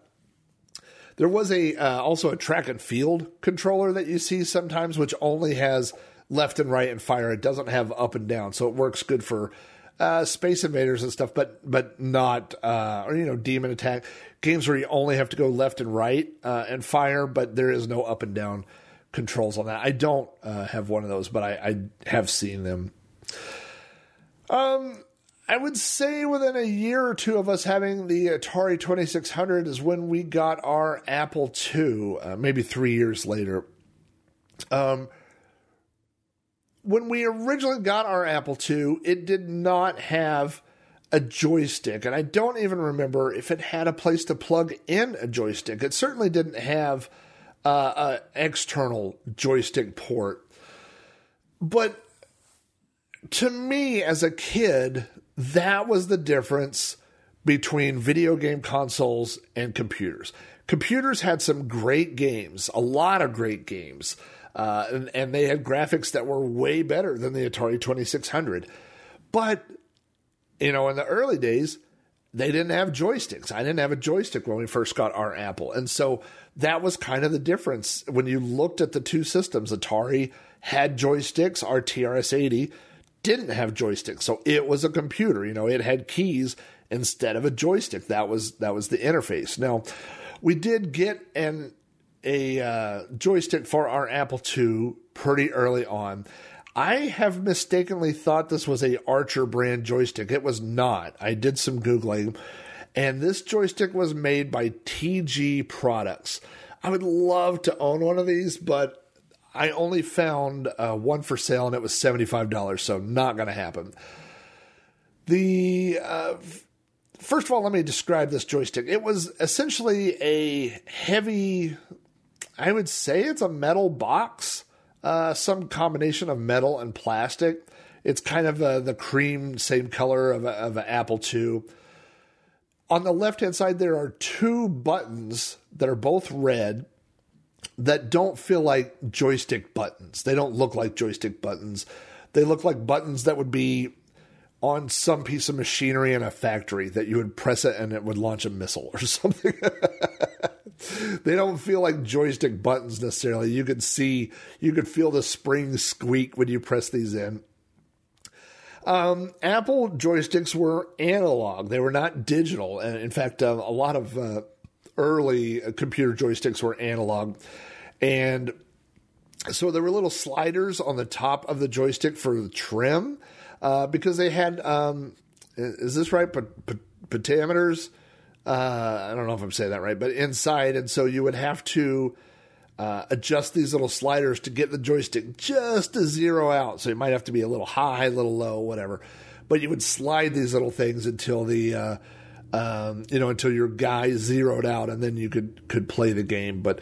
There was a uh, also a track and field controller that you see sometimes, which only has left and right and fire. It doesn't have up and down, so it works good for uh, Space Invaders and stuff, but but not uh, or you know Demon Attack games where you only have to go left and right uh, and fire, but there is no up and down controls on that. I don't uh, have one of those, but I, I have seen them. Um, I would say within a year or two of us having the Atari 2600 is when we got our Apple II, uh, maybe three years later. Um, when we originally got our Apple II, it did not have a joystick, and I don't even remember if it had a place to plug in a joystick. It certainly didn't have uh, an external joystick port. But to me, as a kid, that was the difference between video game consoles and computers. Computers had some great games, a lot of great games, uh, and, and they had graphics that were way better than the Atari 2600. But, you know, in the early days, they didn't have joysticks. I didn't have a joystick when we first got our Apple. And so that was kind of the difference. When you looked at the two systems, Atari had joysticks, our TRS 80 didn't have joysticks. So it was a computer, you know, it had keys instead of a joystick. That was that was the interface. Now, we did get an a uh, joystick for our Apple II pretty early on. I have mistakenly thought this was a Archer brand joystick. It was not. I did some googling, and this joystick was made by TG Products. I would love to own one of these, but I only found uh, one for sale, and it was seventy five dollars. So not going to happen. The uh, first of all, let me describe this joystick. It was essentially a heavy. I would say it's a metal box uh, some combination of metal and plastic. It's kind of uh, the cream, same color of, a, of an Apple II. On the left hand side, there are two buttons that are both red that don't feel like joystick buttons. They don't look like joystick buttons. They look like buttons that would be on some piece of machinery in a factory that you would press it and it would launch a missile or something. They don't feel like joystick buttons necessarily. You could see, you could feel the spring squeak when you press these in. Um, Apple joysticks were analog; they were not digital. And in fact, uh, a lot of uh, early uh, computer joysticks were analog, and so there were little sliders on the top of the joystick for the trim uh, because they had. Um, is this right? But pentameters uh, I don't know if I'm saying that right, but inside. And so you would have to uh, adjust these little sliders to get the joystick just to zero out. So you might have to be a little high, a little low, whatever. But you would slide these little things until the, uh, um, you know, until your guy zeroed out, and then you could could play the game. But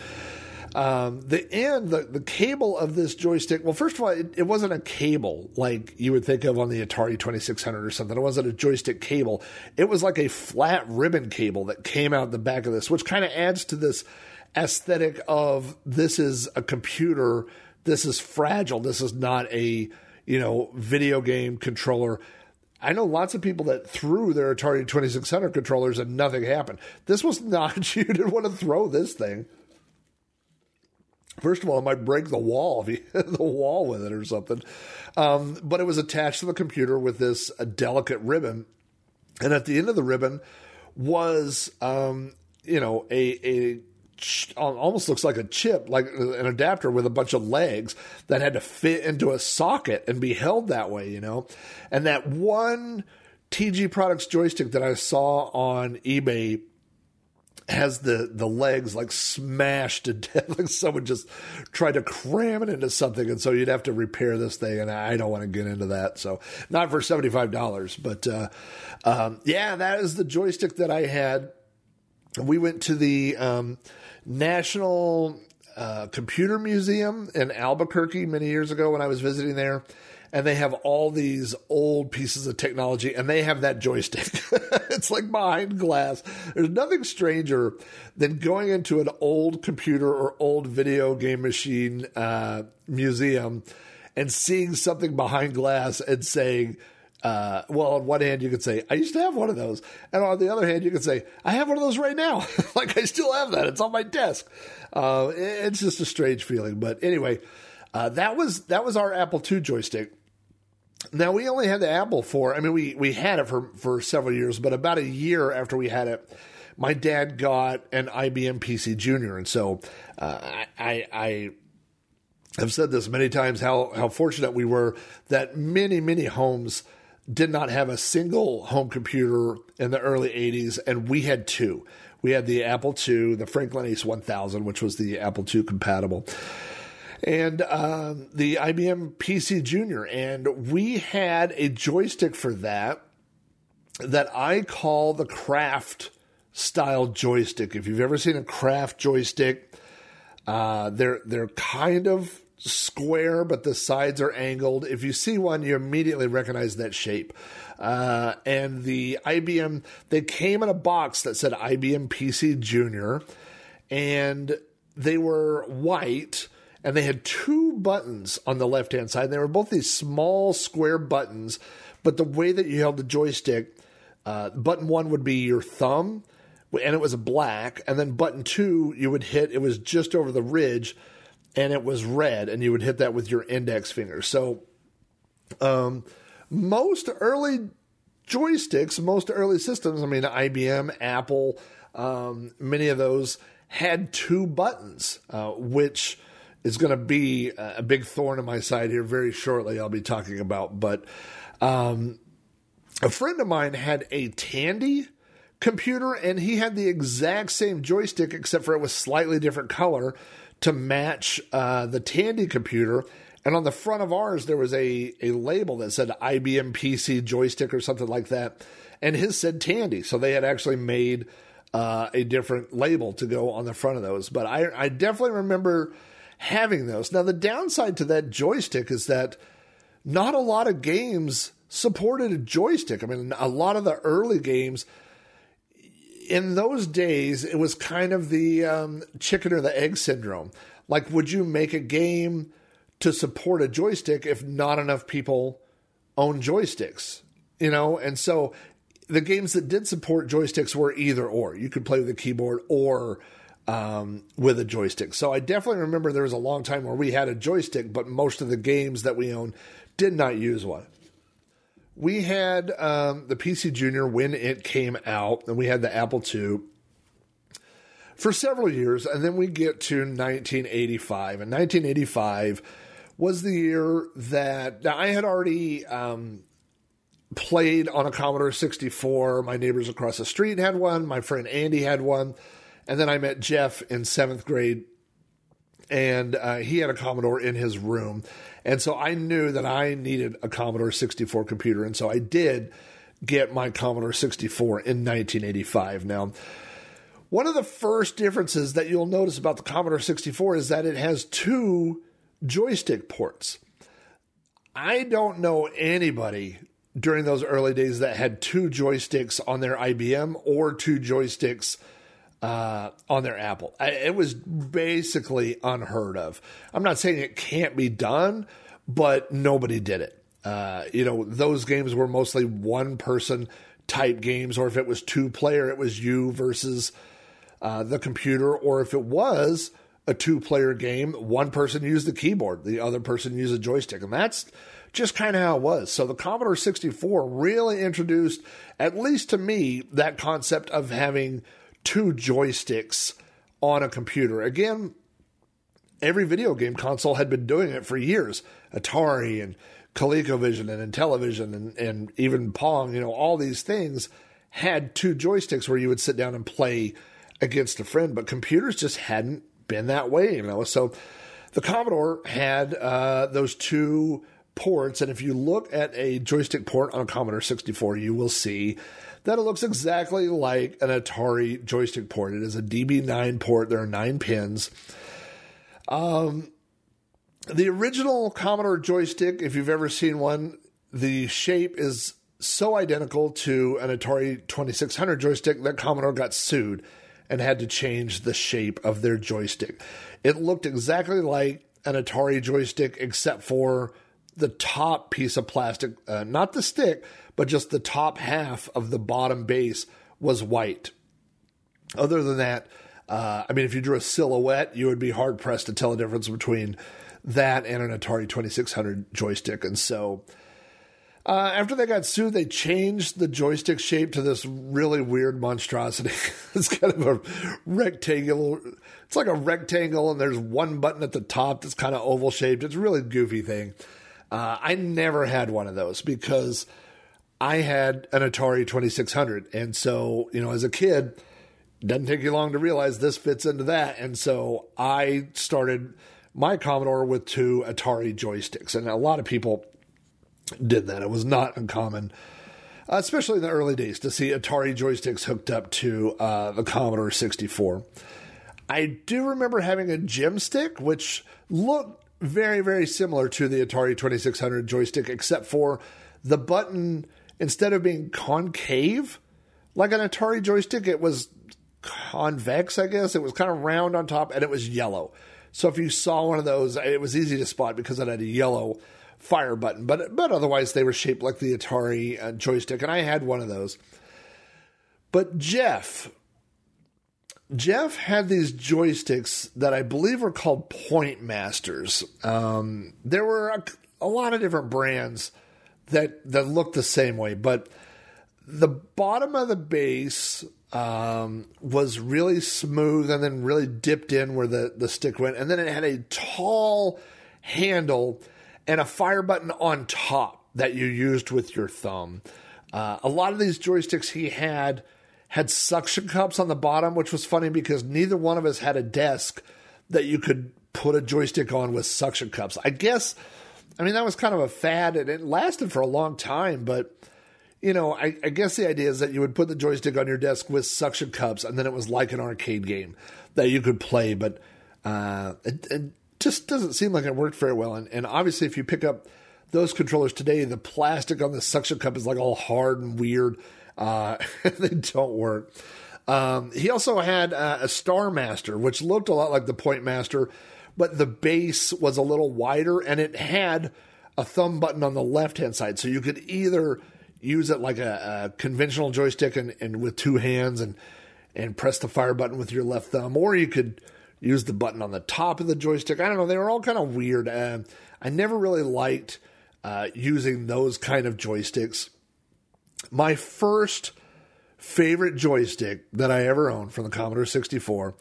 um, the end, the, the cable of this joystick, well, first of all, it, it, wasn't a cable like you would think of on the Atari 2600 or something. It wasn't a joystick cable. It was like a flat ribbon cable that came out the back of this, which kind of adds to this aesthetic of this is a computer, this is fragile, this is not a, you know, video game controller. I know lots of people that threw their Atari 2600 controllers and nothing happened. This was not, you didn't want to throw this thing. First of all, it might break the wall if you hit the wall with it or something. Um, but it was attached to the computer with this delicate ribbon, and at the end of the ribbon was, um, you know, a a almost looks like a chip, like an adapter with a bunch of legs that had to fit into a socket and be held that way, you know. And that one TG Products joystick that I saw on eBay has the the legs like smashed to death. Like someone just tried to cram it into something, and so you'd have to repair this thing. And I don't want to get into that. So not for seventy five dollars, but uh, um, yeah, that is the joystick that I had. We went to the um, National uh, Computer Museum in Albuquerque many years ago when I was visiting there and they have all these old pieces of technology and they have that joystick. it's like behind glass. There's nothing stranger than going into an old computer or old video game machine uh, museum and seeing something behind glass and saying, uh, well, on one hand, you could say, I used to have one of those. And on the other hand, you could say, I have one of those right now. like I still have that. It's on my desk. Uh, it's just a strange feeling. But anyway, uh, that was, that was our Apple II joystick. Now we only had the Apple for. I mean, we we had it for for several years, but about a year after we had it, my dad got an IBM PC Junior, and so uh, I I have said this many times how how fortunate we were that many many homes did not have a single home computer in the early 80s and we had two we had the apple ii the franklin ace 1000 which was the apple ii compatible and um, the ibm pc junior and we had a joystick for that that i call the Kraft style joystick if you've ever seen a Kraft joystick uh, they're they're kind of square, but the sides are angled. If you see one, you immediately recognize that shape. Uh, and the IBM, they came in a box that said IBM PC Junior, and they were white, and they had two buttons on the left hand side. They were both these small square buttons, but the way that you held the joystick, uh, button one would be your thumb, and it was black, and then button two you would hit. It was just over the ridge and it was red, and you would hit that with your index finger. So, um, most early joysticks, most early systems, I mean, IBM, Apple, um, many of those had two buttons, uh, which is going to be a big thorn in my side here very shortly. I'll be talking about, but um, a friend of mine had a Tandy computer, and he had the exact same joystick, except for it was slightly different color to match uh, the Tandy computer. And on the front of ours, there was a, a label that said IBM PC joystick or something like that. And his said Tandy. So they had actually made uh, a different label to go on the front of those. But I, I definitely remember having those. Now, the downside to that joystick is that not a lot of games supported a joystick. I mean, a lot of the early games in those days, it was kind of the um, chicken or the egg syndrome. Like, would you make a game to support a joystick if not enough people own joysticks? You know, and so the games that did support joysticks were either or. You could play with a keyboard or um, with a joystick. So I definitely remember there was a long time where we had a joystick, but most of the games that we owned did not use one we had um, the PC Junior when it came out, and we had the Apple II for several years, and then we get to 1985. And 1985 was the year that I had already um, played on a Commodore 64. My neighbors across the street had one. My friend Andy had one, and then I met Jeff in seventh grade, and uh, he had a Commodore in his room. And so I knew that I needed a Commodore 64 computer. And so I did get my Commodore 64 in 1985. Now, one of the first differences that you'll notice about the Commodore 64 is that it has two joystick ports. I don't know anybody during those early days that had two joysticks on their IBM or two joysticks uh, on their Apple. I, it was basically unheard of. I'm not saying it can't be done, but nobody did it. Uh, you know, those games were mostly one person type games, or if it was two player, it was you versus uh, the computer, or if it was a two player game, one person used the keyboard, the other person used a joystick. And that's just kind of how it was. So the Commodore 64 really introduced, at least to me, that concept of having two joysticks on a computer. Again, every video game console had been doing it for years. Atari and ColecoVision and Intellivision and, and even Pong, you know, all these things had two joysticks where you would sit down and play against a friend, but computers just hadn't been that way, you know. So the Commodore had uh, those two ports, and if you look at a joystick port on a Commodore 64, you will see that it looks exactly like an Atari joystick port. It is a DB9 port. There are nine pins. Um, the original Commodore joystick, if you've ever seen one, the shape is so identical to an Atari 2600 joystick that Commodore got sued and had to change the shape of their joystick. It looked exactly like an Atari joystick, except for the top piece of plastic, uh, not the stick, but just the top half of the bottom base was white. Other than that, uh, I mean, if you drew a silhouette, you would be hard pressed to tell the difference between that and an Atari 2600 joystick. And so Uh, after they got sued, they changed the joystick shape to this really weird monstrosity. it's kind of a rectangular. It's like a rectangle, and there's one button at the top that's kind of oval shaped. It's a really goofy thing. Uh, I never had one of those because I had an Atari 2600, and so you know, as a kid, doesn't take you long to realize this fits into that, and so I started my Commodore with two Atari joysticks, and a lot of people did that. It was not uncommon, especially in the early days, to see Atari joysticks hooked up to uh, the Commodore 64. I do remember having a gem stick, which looked very, very similar to the Atari 2600 joystick, except for the button, instead of being concave like an Atari joystick, it was convex, I guess. It was kind of round on top and it was yellow. So if you saw one of those, it was easy to spot because it had a yellow fire button, but but otherwise they were shaped like the Atari uh, joystick, and I had one of those. But Jeff, Jeff had these joysticks that I believe were called Point Masters. Um, there were a, a lot of different brands that that looked the same way, but the bottom of the base um, was really smooth and then really dipped in where the, the stick went. And then it had a tall handle and a fire button on top that you used with your thumb. Uh, a lot of these joysticks he had had suction cups on the bottom, which was funny because neither one of us had a desk that you could put a joystick on with suction cups. I guess, I mean, that was kind of a fad and it lasted for a long time, but you know, I, I, guess the idea is that you would put the joystick on your desk with suction cups, and then it was like an arcade game that you could play. But uh, it, it, just doesn't seem like it worked very well. And, and obviously, if you pick up those controllers today, the plastic on the suction cup is like all hard and weird. Uh, they don't work. Um, he also had uh, a Star Master, which looked a lot like the Point Master, but the base was a little wider and it had a thumb button on the left hand side. So you could either use it like a, a conventional joystick and, and with two hands and and press the fire button with your left thumb, or you could use the button on the top of the joystick. I don't know. They were all kind of weird. Uh, I never really liked uh, using those kind of joysticks. My first favorite joystick that I ever owned from the Commodore 64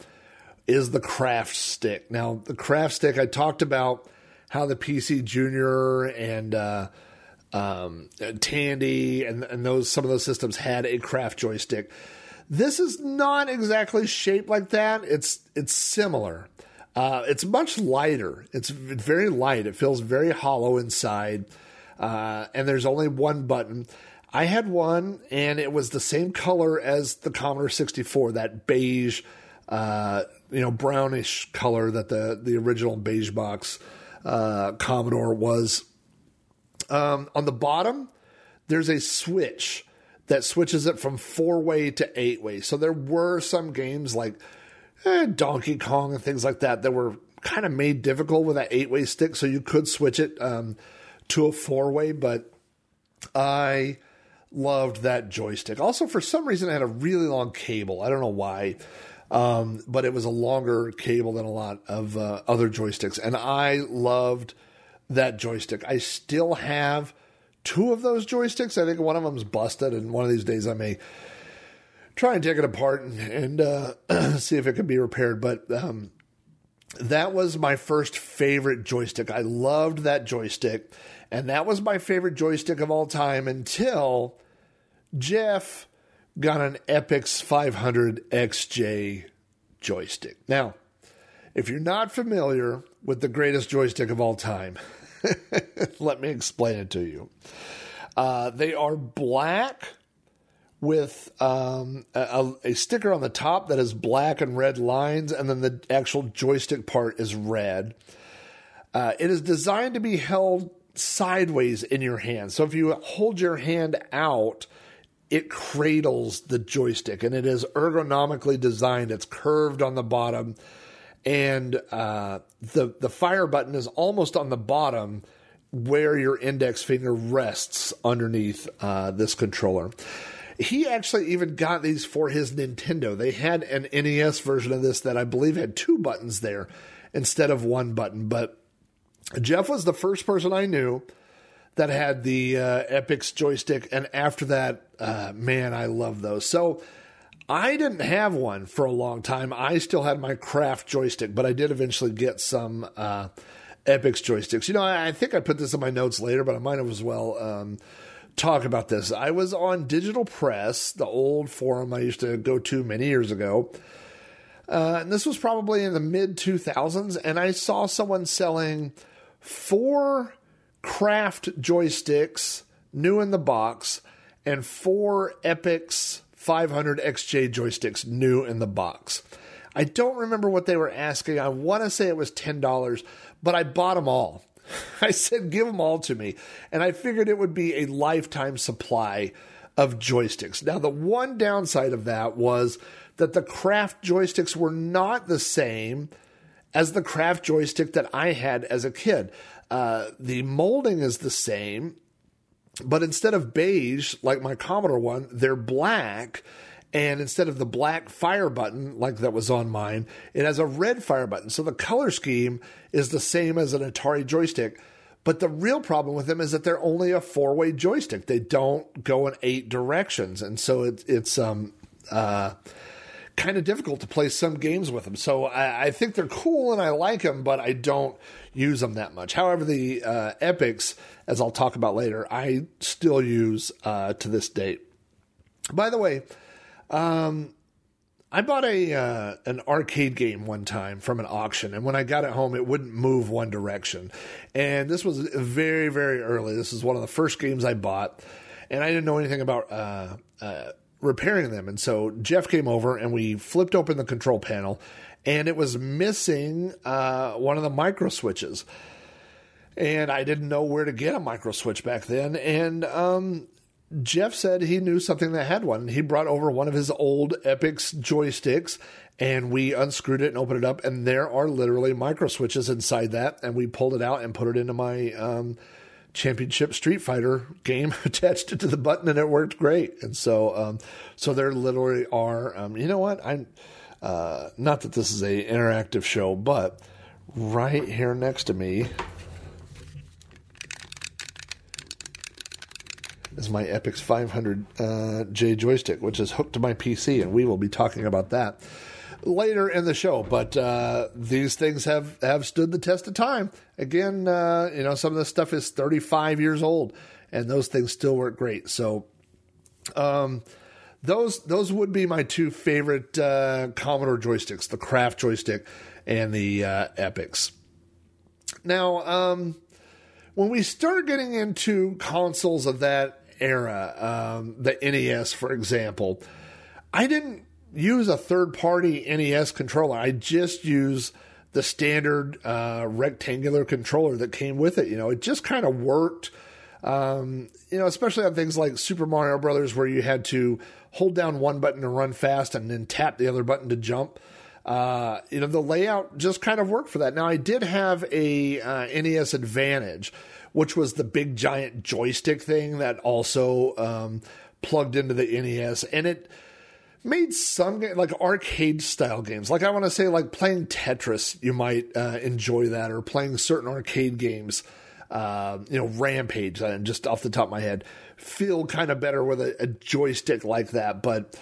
is the Kraft Stick. Now, the Kraft Stick, I talked about how the PC Junior and uh, um, Tandy and, and those some of those systems had a Kraft joystick. This is not exactly shaped like that. It's it's similar. Uh, it's much lighter. It's very light. It feels very hollow inside, uh, and there's only one button. I had one, and it was the same color as the Commodore 64, that beige, uh, you know, brownish color that the the original beige box uh, Commodore was um, on the bottom, there's a switch that switches it from four way to eight way. So there were some games like eh, Donkey Kong and things like that that were kind of made difficult with that eight way stick. So you could switch it um, to a four way, but I loved that joystick. Also, for some reason, I had a really long cable. I don't know why. Um, but it was a longer cable than a lot of uh, other joysticks. And I loved that joystick. I still have two of those joysticks. I think one of them's busted, and one of these days I may try and take it apart and, and uh, see if it can be repaired. But um, that was my first favorite joystick. I loved that joystick, and that was my favorite joystick of all time until Jeff got an Epyx 500 XJ joystick. Now, if you're not familiar with the greatest joystick of all time, let me explain it to you. Uh, they are black with um, a, a, sticker on the top that has black and red lines, and then the actual joystick part is red. Uh, it is designed to be held sideways in your hand. So if you hold your hand out, it cradles the joystick and it is ergonomically designed. It's curved on the bottom and uh, the the fire button is almost on the bottom where your index finger rests underneath uh, this controller. He actually even got these for his Nintendo. They had an NES version of this that I believe had two buttons there instead of one button. But Jeff was the first person I knew that had the uh, Epyx joystick, and after that, uh, man, I love those. So I didn't have one for a long time. I still had my Kraft joystick, but I did eventually get some uh, Epyx joysticks. You know, I, I, think I put this in my notes later, but I might as well um, talk about this. I was on Digital Press, the old forum I used to go to many years ago. Uh, and this was probably in the mid 2000s, and I saw someone selling four Kraft joysticks, new in the box, and four Epyx 500 XJ joysticks, new in the box. I don't remember what they were asking. I want to say it was $10, but I bought them all. I said, give them all to me. And I figured it would be a lifetime supply of joysticks. Now, the one downside of that was that the Kraft joysticks were not the same as the Kraft joystick that I had as a kid. Uh, the molding is the same, but instead of beige like my Commodore one, they're black. And instead of the black fire button like that was on mine, it has a red fire button. So the color scheme is the same as an Atari joystick. But the real problem with them is that they're only a four way joystick. They don't go in eight directions. And so it, it's um, uh, kind of difficult to play some games with them. So I, I, think they're cool and I like them, but I don't use them that much. However, the uh, Epyx, as I'll talk about later, I still use uh, to this date. By the way, um, I bought a uh, an arcade game one time from an auction, and when I got it home, it wouldn't move one direction. And this was very, very early. This is one of the first games I bought, and I didn't know anything about uh, uh, repairing them. And so Jeff came over, and we flipped open the control panel, and it was missing uh, one of the micro switches. And I didn't know where to get a micro switch back then. And um, Jeff said he knew something that had one. He brought over one of his old Epyx joysticks and we unscrewed it and opened it up. And there are literally micro switches inside that. And we pulled it out and put it into my um, championship Street Fighter game, attached it to the button, and it worked great. And so, um, so there literally are, um, you know what? I'm, uh, not that this is a interactive show, but right here next to me is my Epyx 500J uh, joystick, which is hooked to my PC, and we will be talking about that later in the show. But uh, these things have have stood the test of time. Again, uh, you know, some of this stuff is 35 years old, and those things still work great. So, um, those those would be my two favorite uh, Commodore joysticks: the Kraft joystick and the uh, Epyx. Now, um, when we start getting into consoles of that era, um, the NES, for example, I didn't use a third party NES controller. I just use the standard uh, rectangular controller that came with it. You know, it just kind of worked. Um, you know, especially on things like Super Mario Brothers, where you had to hold down one button to run fast and then tap the other button to jump. Uh, you know, the layout just kind of worked for that. Now, I did have a uh, NES Advantage, which was the big giant joystick thing that also um, plugged into the NES, and it made some like arcade style games. Like I want to say, like playing Tetris, you might uh, enjoy that, or playing certain arcade games. Uh, you know, Rampage, and uh, just off the top of my head, feel kind of better with a, a, joystick like that. But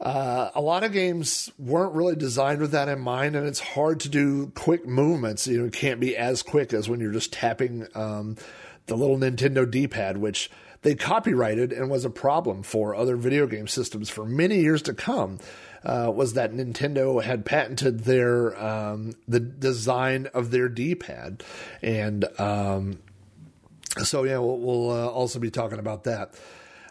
uh, a lot of games weren't really designed with that in mind, and it's hard to do quick movements. You know, it can't be as quick as when you're just tapping um, the little Nintendo D-pad, which they copyrighted and was a problem for other video game systems for many years to come uh, was that Nintendo had patented their um, the design of their D-pad, and um, so yeah, we'll, we'll uh, also be talking about that.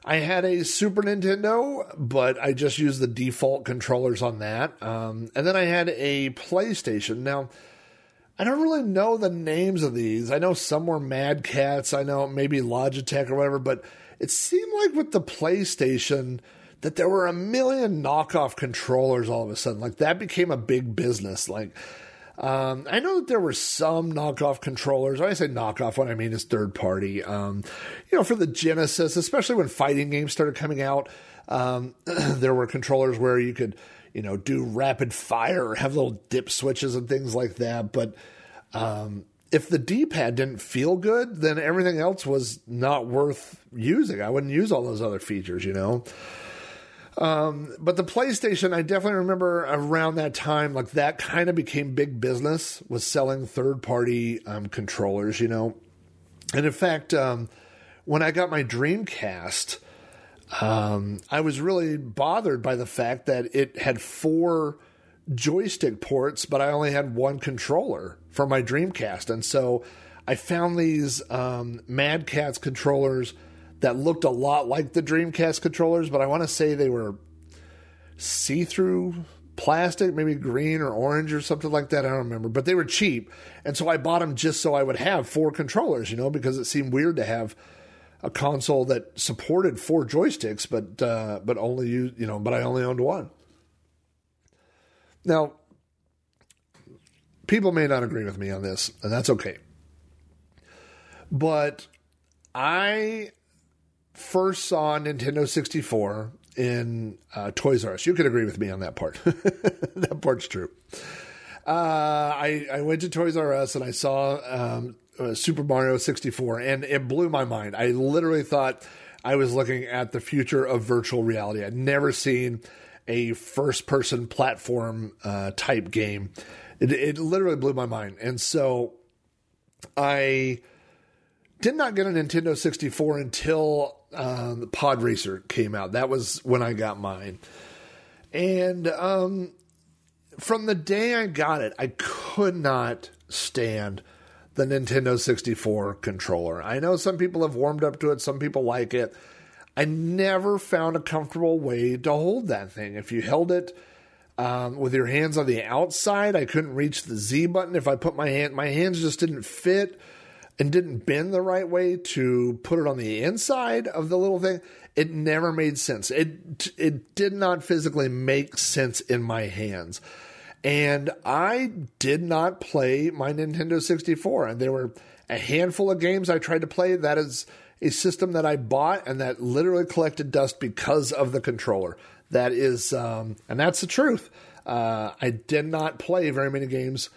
I had a Super Nintendo, but I just used the default controllers on that, um, and then I had a PlayStation. Now. I don't really know the names of these. I know some were Mad Catz. I know maybe Logitech or whatever, but it seemed like with the PlayStation, that there were a million knockoff controllers all of a sudden. Like that became a big business. Like, um, I know that there were some knockoff controllers. When I say knockoff, what I mean is third party. Um, you know, for the Genesis, especially when fighting games started coming out, um, there were controllers where you could, you know, do rapid fire have little dip switches and things like that. But, um, if the D-pad didn't feel good, then everything else was not worth using. I wouldn't use all those other features, you know. Um, but the PlayStation, I definitely remember around that time, like that kind of became big business, was selling third-party um, controllers, you know. And in fact, um, when I got my Dreamcast, um, I was really bothered by the fact that it had four joystick ports, but I only had one controller for my Dreamcast. And so I found these um, Mad Catz controllers that looked a lot like the Dreamcast controllers, but I want to say they were see through plastic, maybe green or orange or something like that. I don't remember, but they were cheap. And so I bought them just so I would have four controllers, you know, because it seemed weird to have a console that supported four joysticks, but uh, but only you you know, but I only owned one. Now, people may not agree with me on this, and that's okay. But I first saw Nintendo 64 in uh, Toys R Us. You could agree with me on that part. that part's true. Uh, I, I went to Toys R Us and I saw um, uh, Super Mario 64, and it blew my mind. I literally thought I was looking at the future of virtual reality. I'd never seen a first person platform uh, type game. It, it literally blew my mind. And so I did not get a Nintendo 64 until um, the Pod Racer came out. That was when I got mine. And um, from the day I got it, I could not stand the Nintendo 64 controller. I know some people have warmed up to it, some people like it. I never found a comfortable way to hold that thing. If you held it um, with your hands on the outside, I couldn't reach the Z button. If I put my hand, my hands just didn't fit and didn't bend the right way to put it on the inside of the little thing. It never made sense. It it did not physically make sense in my hands. And I did not play my Nintendo 64. And there were a handful of games I tried to play. That is a system that I bought and that literally collected dust because of the controller. That is, um, and that's the truth. Uh, I did not play very many games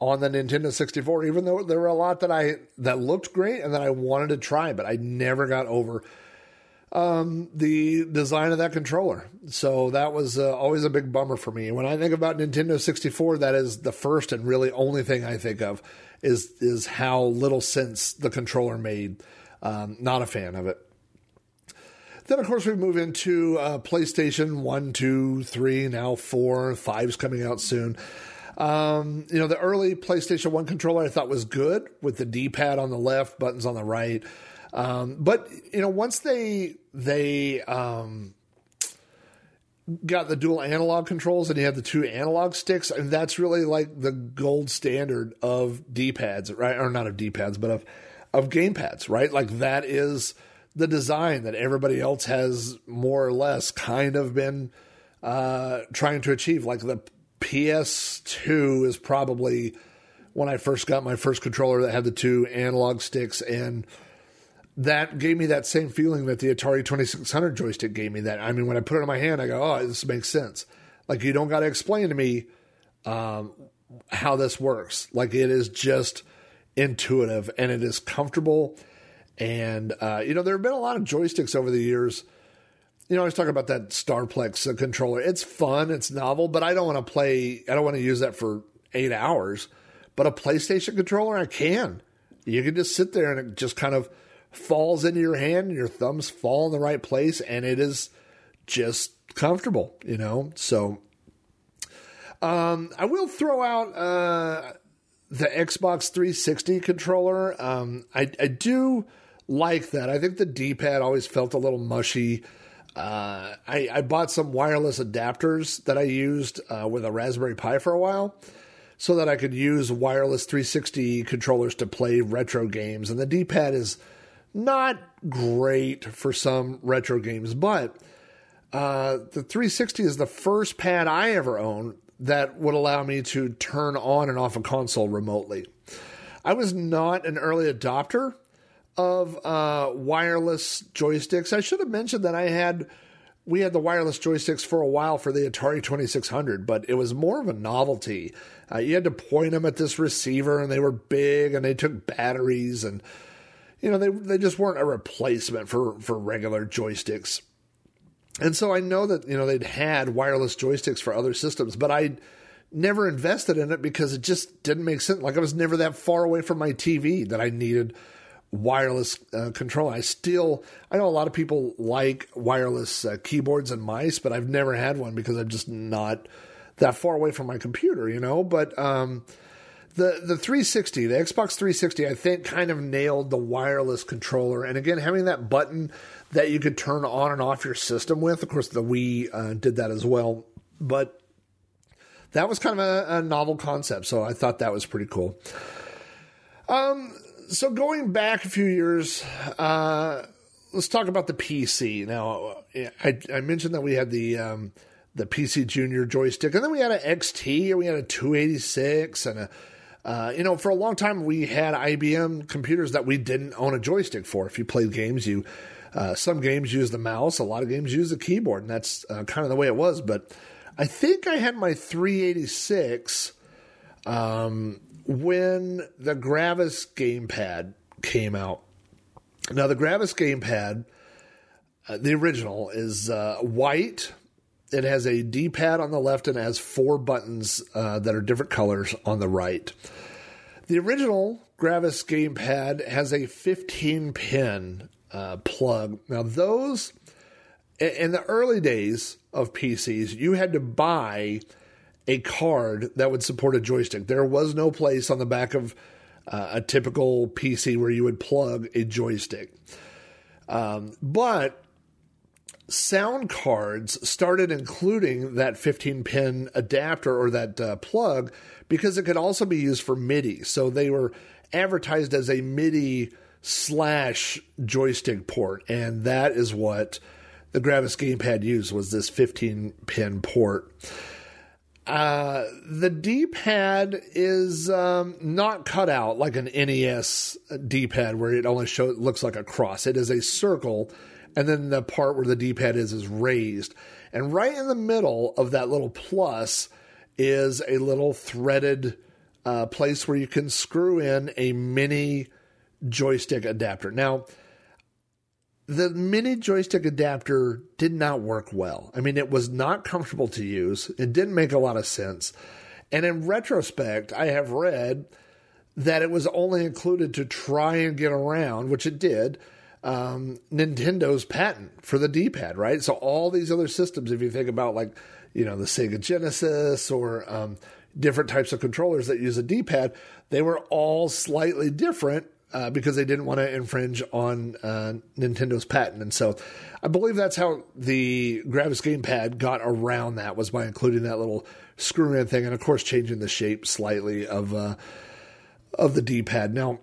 on the Nintendo 64, even though there were a lot that I that looked great and that I wanted to try, but I never got over um, the design of that controller. So that was uh, always a big bummer for me. When I think about Nintendo 64, that is the first and really only thing I think of is is how little sense the controller made. Um, not a fan of it. Then, of course, we move into uh, PlayStation 1, 2, 3, now 4, 5's coming out soon. Um, you know, the early PlayStation 1 controller I thought was good with the D pad on the left, buttons on the right. Um, but, you know, once they, they, um, got the dual analog controls and you have the two analog sticks, and that's really like the gold standard of D pads, right? Or not of D pads, but of, of game pads, right? Like that is the design that everybody else has more or less kind of been uh, trying to achieve. Like the PS2 is probably when I first got my first controller that had the two analog sticks, and that gave me that same feeling that the Atari 2600 joystick gave me. That I mean, when I put it in my hand, I go, "Oh, this makes sense." Like you don't got to explain to me um, how this works. Like it is just intuitive and it is comfortable. And uh, you know, there have been a lot of joysticks over the years you know, I was talking about that Starplex controller. It's fun, it's novel, but I don't want to play, I don't want to use that for eight hours. But a PlayStation controller, I can. You can just sit there and it just kind of falls into your hand and your thumbs fall in the right place and it is just comfortable, you know? So, um, I will throw out, uh, the Xbox 360 controller. Um, I, I do like that. I think the D pad always felt a little mushy. Uh, I, I, bought some wireless adapters that I used uh, with a Raspberry Pi for a while so that I could use wireless 360 controllers to play retro games. And the D pad is not great for some retro games, but uh, the 360 is the first pad I ever owned that would allow me to turn on and off a console remotely. I was not an early adopter of uh, wireless joysticks. I should have mentioned that I had we had the wireless joysticks for a while for the Atari 2600, but it was more of a novelty. Uh, you had to point them at this receiver, and they were big, and they took batteries, and you know they they just weren't a replacement for for regular joysticks. And so I know that you know they'd had wireless joysticks for other systems, but I never invested in it because it just didn't make sense. Like I was never that far away from my TV that I needed wireless uh, control. I still, I know a lot of people like wireless uh, keyboards and mice, but I've never had one because I'm just not that far away from my computer, you know. But um, the the 360, the Xbox 360, I think kind of nailed the wireless controller. And again, having that button that you could turn on and off your system with. Of course, the Wii uh, did that as well, but that was kind of a, a novel concept. So I thought that was pretty cool. Um, so going back a few years, uh, let's talk about the PC. Now, I, I mentioned that we had the um, the PC Junior joystick, and then we had an XT, and we had a 286, and a uh, you know, for a long time we had IBM computers that we didn't own a joystick for. If you played games, you uh, some games use the mouse, a lot of games use the keyboard, and that's uh, kind of the way it was. But I think I had my 386 um, when the Gravis gamepad came out. Now, the Gravis gamepad, uh, the original, is uh, white. It has a D pad on the left and has four buttons uh, that are different colors on the right. The original Gravis gamepad has a 15 pin uh, plug. Now, those, in the early days of PCs, you had to buy a card that would support a joystick. There was no place on the back of uh, a typical PC where you would plug a joystick. Um, but sound cards started including that 15 pin adapter or that uh, plug because it could also be used for MIDI. So they were advertised as a MIDI slash joystick port, and that is what the Gravis gamepad used was this 15 pin port. Uh, the D pad is um, not cut out like an NES D pad where it only show, looks like a cross. It is a circle, and then the part where the D pad is is raised. And right in the middle of that little plus is a little threaded uh, place where you can screw in a mini joystick adapter. Now, the mini joystick adapter did not work well. I mean, it was not comfortable to use. It didn't make a lot of sense. And in retrospect, I have read that it was only included to try and get around, which it did, um, Nintendo's patent for the D pad, right? So all these other systems, if you think about like, you know, the Sega Genesis or um, different types of controllers that use a D pad, they were all slightly different uh, because they didn't want to infringe on uh, Nintendo's patent. And so I believe that's how the Gravis gamepad got around that was by including that little screw in thing and of course changing the shape slightly of uh, of the D-pad. Now,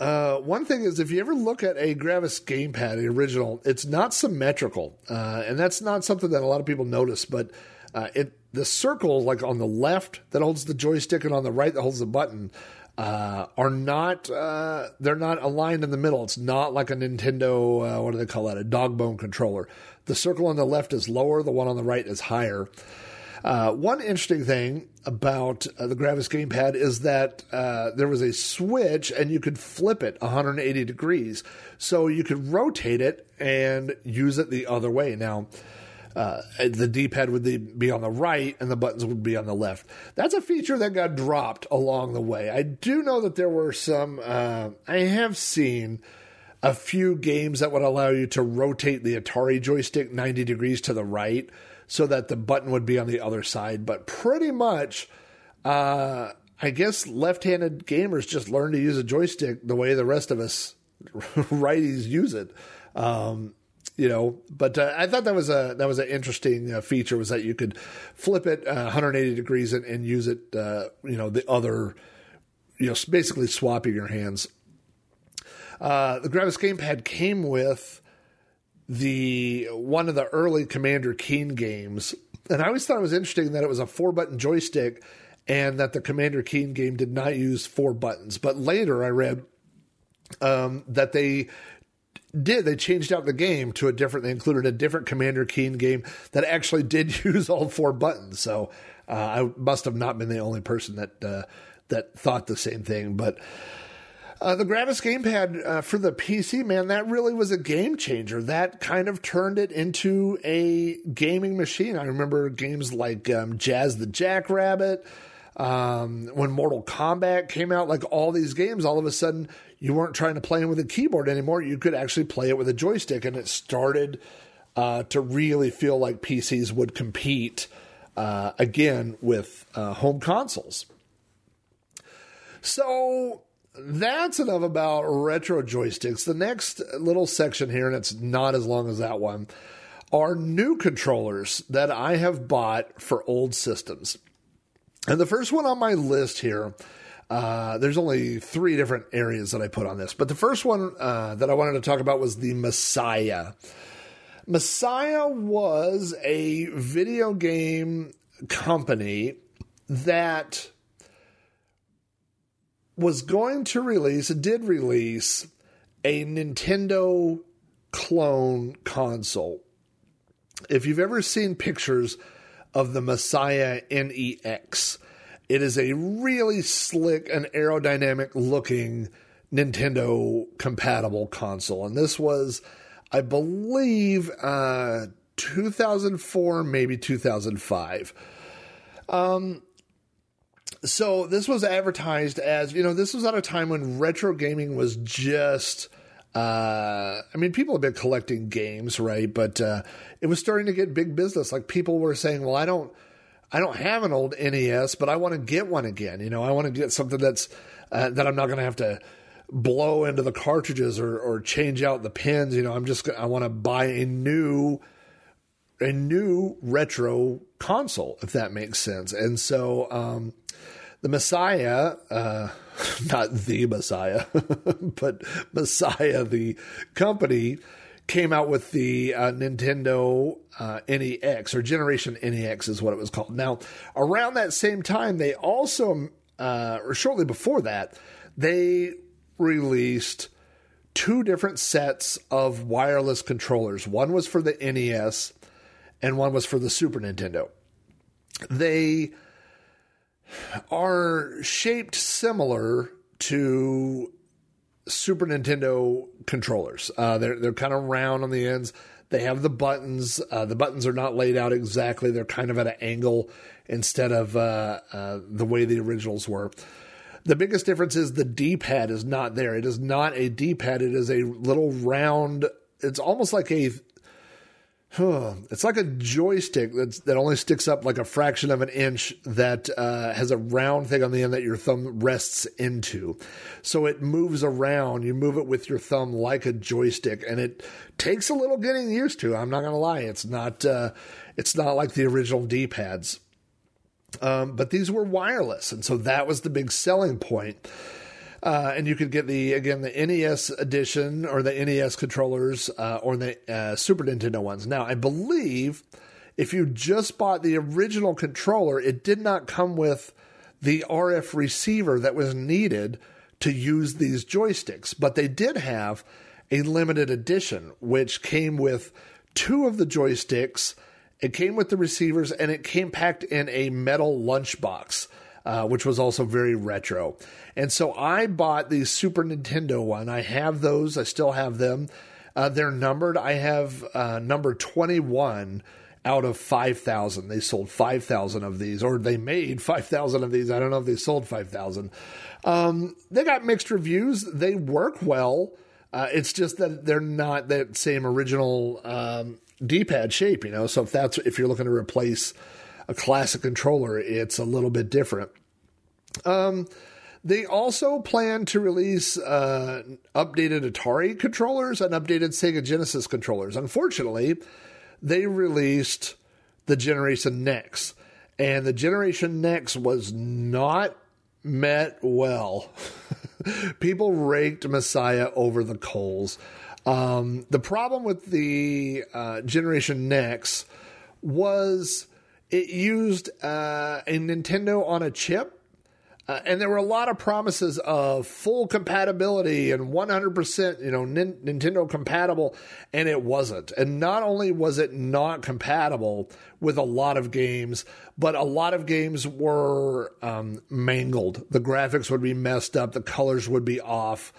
uh, one thing is if you ever look at a Gravis gamepad, the original, it's not symmetrical, uh, and that's not something that a lot of people notice. But uh, it the circle, like on the left that holds the joystick, and on the right that holds the button, uh, are not uh, they're not aligned in the middle. It's not like a Nintendo. Uh, what do they call that? A dog bone controller. The circle on the left is lower. The one on the right is higher. Uh, one interesting thing about uh, the Gravis gamepad is that uh, there was a switch and you could flip it 180 degrees. So you could rotate it and use it the other way. Now, uh, the D-pad would be on the right and the buttons would be on the left. That's a feature that got dropped along the way. I do know that there were some. Uh, I have seen a few games that would allow you to rotate the Atari joystick 90 degrees to the right so that the button would be on the other side. But pretty much, uh, I guess left-handed gamers just learn to use a joystick the way the rest of us righties use it. Um, you know. But uh, I thought that was a that was an interesting uh, feature was that you could flip it uh, 180 degrees and, and use it, uh, you know, the other, you know, basically swapping your hands. Uh, the Gravis gamepad came with the one of the early Commander Keen games, and I always thought it was interesting that it was a four button joystick and that the Commander Keen game did not use four buttons. But later I read um, that they did they changed out the game to a different they included a different commander keen game that actually did use all four buttons so uh, i must have not been the only person that uh, that thought the same thing but uh, the Gravis gamepad uh, for the PC, man, that really was a game changer. That kind of turned it into a gaming machine. I remember games like um, Jazz the Jackrabbit, um, when Mortal Kombat came out, like all these games, all of a sudden you weren't trying to play them with a keyboard anymore. You could actually play it with a joystick, and it started uh, to really feel like PCs would compete uh, again with uh, home consoles. So that's enough about retro joysticks. The next little section here, and it's not as long as that one, are new controllers that I have bought for old systems. And the first one on my list here, uh, there's only three different areas that I put on this, but the first one uh, that I wanted to talk about was the Messiah. Messiah was a video game company that was going to release, did release a Nintendo clone console. If you've ever seen pictures of the Messiah NEX, it is a really slick and aerodynamic looking Nintendo compatible console. And this was, I believe, uh, 2004, maybe 2005. Um, so this was advertised as you know this was at a time when retro gaming was just uh, I mean, people have been collecting games, right? But uh, it was starting to get big business. Like people were saying, "Well, I don't, I don't have an old NES, but I want to get one again. You know, I want to get something that's uh, that I'm not going to have to blow into the cartridges or or change out the pins. You know, I'm just I want to buy a new a new retro console, if that makes sense. And so um, the Messiah, uh, not the Messiah, but Messiah, the company, came out with the uh, Nintendo uh, NEX or Generation NEX is what it was called. Now, around that same time, they also, uh, or shortly before that, they released two different sets of wireless controllers. One was for the NES and one was for the Super Nintendo. They are shaped similar to Super Nintendo controllers. Uh, they're they're kind of round on the ends. They have the buttons. Uh, the buttons are not laid out exactly. They're kind of at an angle instead of uh, uh the way the originals were. The biggest difference is the D pad is not there. It is not a D pad. It is a little round. It's almost like a it's like a joystick that's, that only sticks up like a fraction of an inch that uh, has a round thing on the end that your thumb rests into. So it moves around. You move it with your thumb like a joystick, and it takes a little getting used to. I'm not gonna lie, it's not uh, it's not like the original D pads. Um, but these were wireless, and so that was the big selling point. Uh, and you could get the again the NES edition or the NES controllers uh, or the uh, Super Nintendo ones. Now, I believe if you just bought the original controller, it did not come with the RF receiver that was needed to use these joysticks, but they did have a limited edition which came with two of the joysticks. It came with the receivers and it came packed in a metal lunchbox uh, which was also very retro. And so I bought the Super Nintendo one. I have those, I still have them. Uh, they're numbered. I have uh, number 21 out of 5,000. They sold 5,000 of these, or they made 5,000 of these. I don't know if they sold 5,000. Um, they got mixed reviews. They work well. Uh, it's just that they're not that same original um, D-pad shape, you know. So if that's if you're looking to replace a classic controller, it's a little bit different. Um, they also plan to release uh, updated Atari controllers and updated Sega Genesis controllers. Unfortunately, they released the Generation NEX, and the Generation NEX was not met well. People raked Messiah over the coals. Um, the problem with the uh, Generation NEX was it used uh, a Nintendo on a chip. Uh, and there were a lot of promises of full compatibility and 100%, you know, nin- Nintendo compatible, and it wasn't. And not only was it not compatible with a lot of games, but a lot of games were um, mangled. The graphics would be messed up, the colors would be off.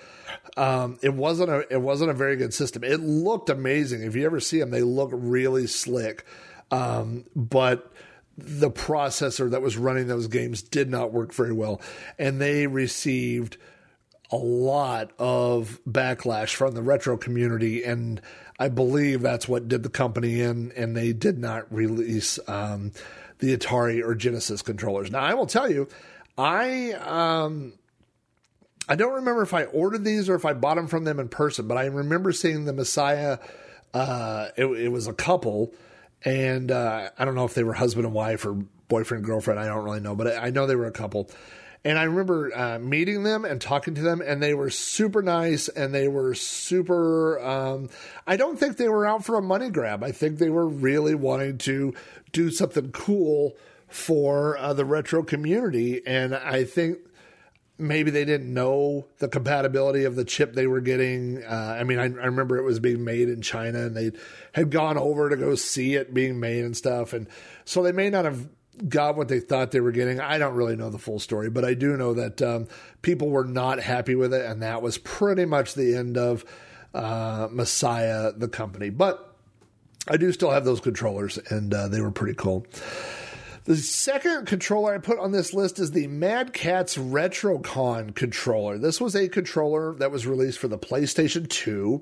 Um, it wasn't a it wasn't a very good system. It looked amazing. If you ever see them, they look really slick. Um, but the processor that was running those games did not work very well, and they received a lot of backlash from the retro community, and I believe that's what did the company in, and they did not release um, the Atari or Genesis controllers. Now, I will tell you, I um, I don't remember if I ordered these or if I bought them from them in person, but I remember seeing the Messiah. Uh, it, it was a couple and uh, I don't know if they were husband and wife or boyfriend and girlfriend. I don't really know, but I know they were a couple. And I remember uh, meeting them and talking to them, and they were super nice and they were super. Um, I don't think they were out for a money grab. I think they were really wanting to do something cool for uh, the retro community. And I think maybe they didn't know the compatibility of the chip they were getting. Uh, I mean, I, I, remember it was being made in China and they had gone over to go see it being made and stuff. And so they may not have got what they thought they were getting. I don't really know the full story, but I do know that um, people were not happy with it. And that was pretty much the end of uh, Messiah, the company. But I do still have those controllers and uh, they were pretty cool. The second controller I put on this list is the Mad Catz RetroCon controller. This was a controller that was released for the PlayStation 2.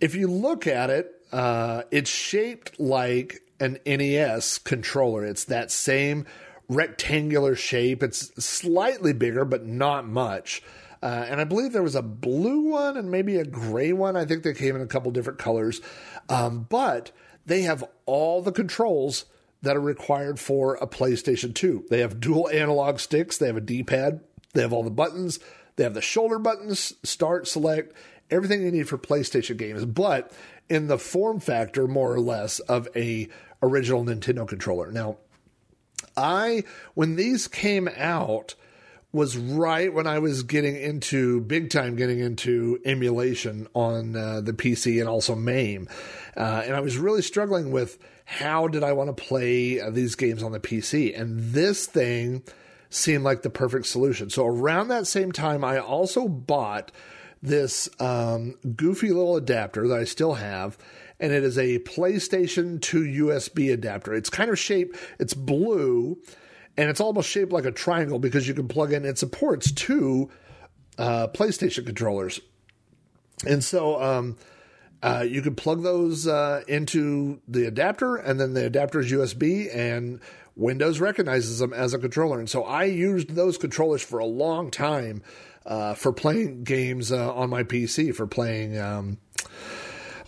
If you look at it, uh, it's shaped like an NES controller. It's that same rectangular shape. It's slightly bigger, but not much. Uh, and I believe there was a blue one and maybe a gray one. I think they came in a couple different colors. Um, but they have all the controls that are required for a PlayStation 2. They have dual analog sticks, they have a D pad, they have all the buttons, they have the shoulder buttons, start, select, everything you need for PlayStation games, but in the form factor, more or less, of a original Nintendo controller. Now, I, when these came out, was right when I was getting into big time getting into emulation on uh, the PC and also MAME. Uh, and I was really struggling with how did I want to play uh, these games on the PC? And this thing seemed like the perfect solution. So around that same time, I also bought this um, goofy little adapter that I still have, and it is a PlayStation 2 USB adapter. It's kind of shaped, it's blue, and it's almost shaped like a triangle because you can plug in, it supports two uh, PlayStation controllers. And so, um, uh, you can plug those uh, into the adapter, and then the adapter is USB, and Windows recognizes them as a controller. And so I used those controllers for a long time uh, for playing games uh, on my PC, for playing. Um,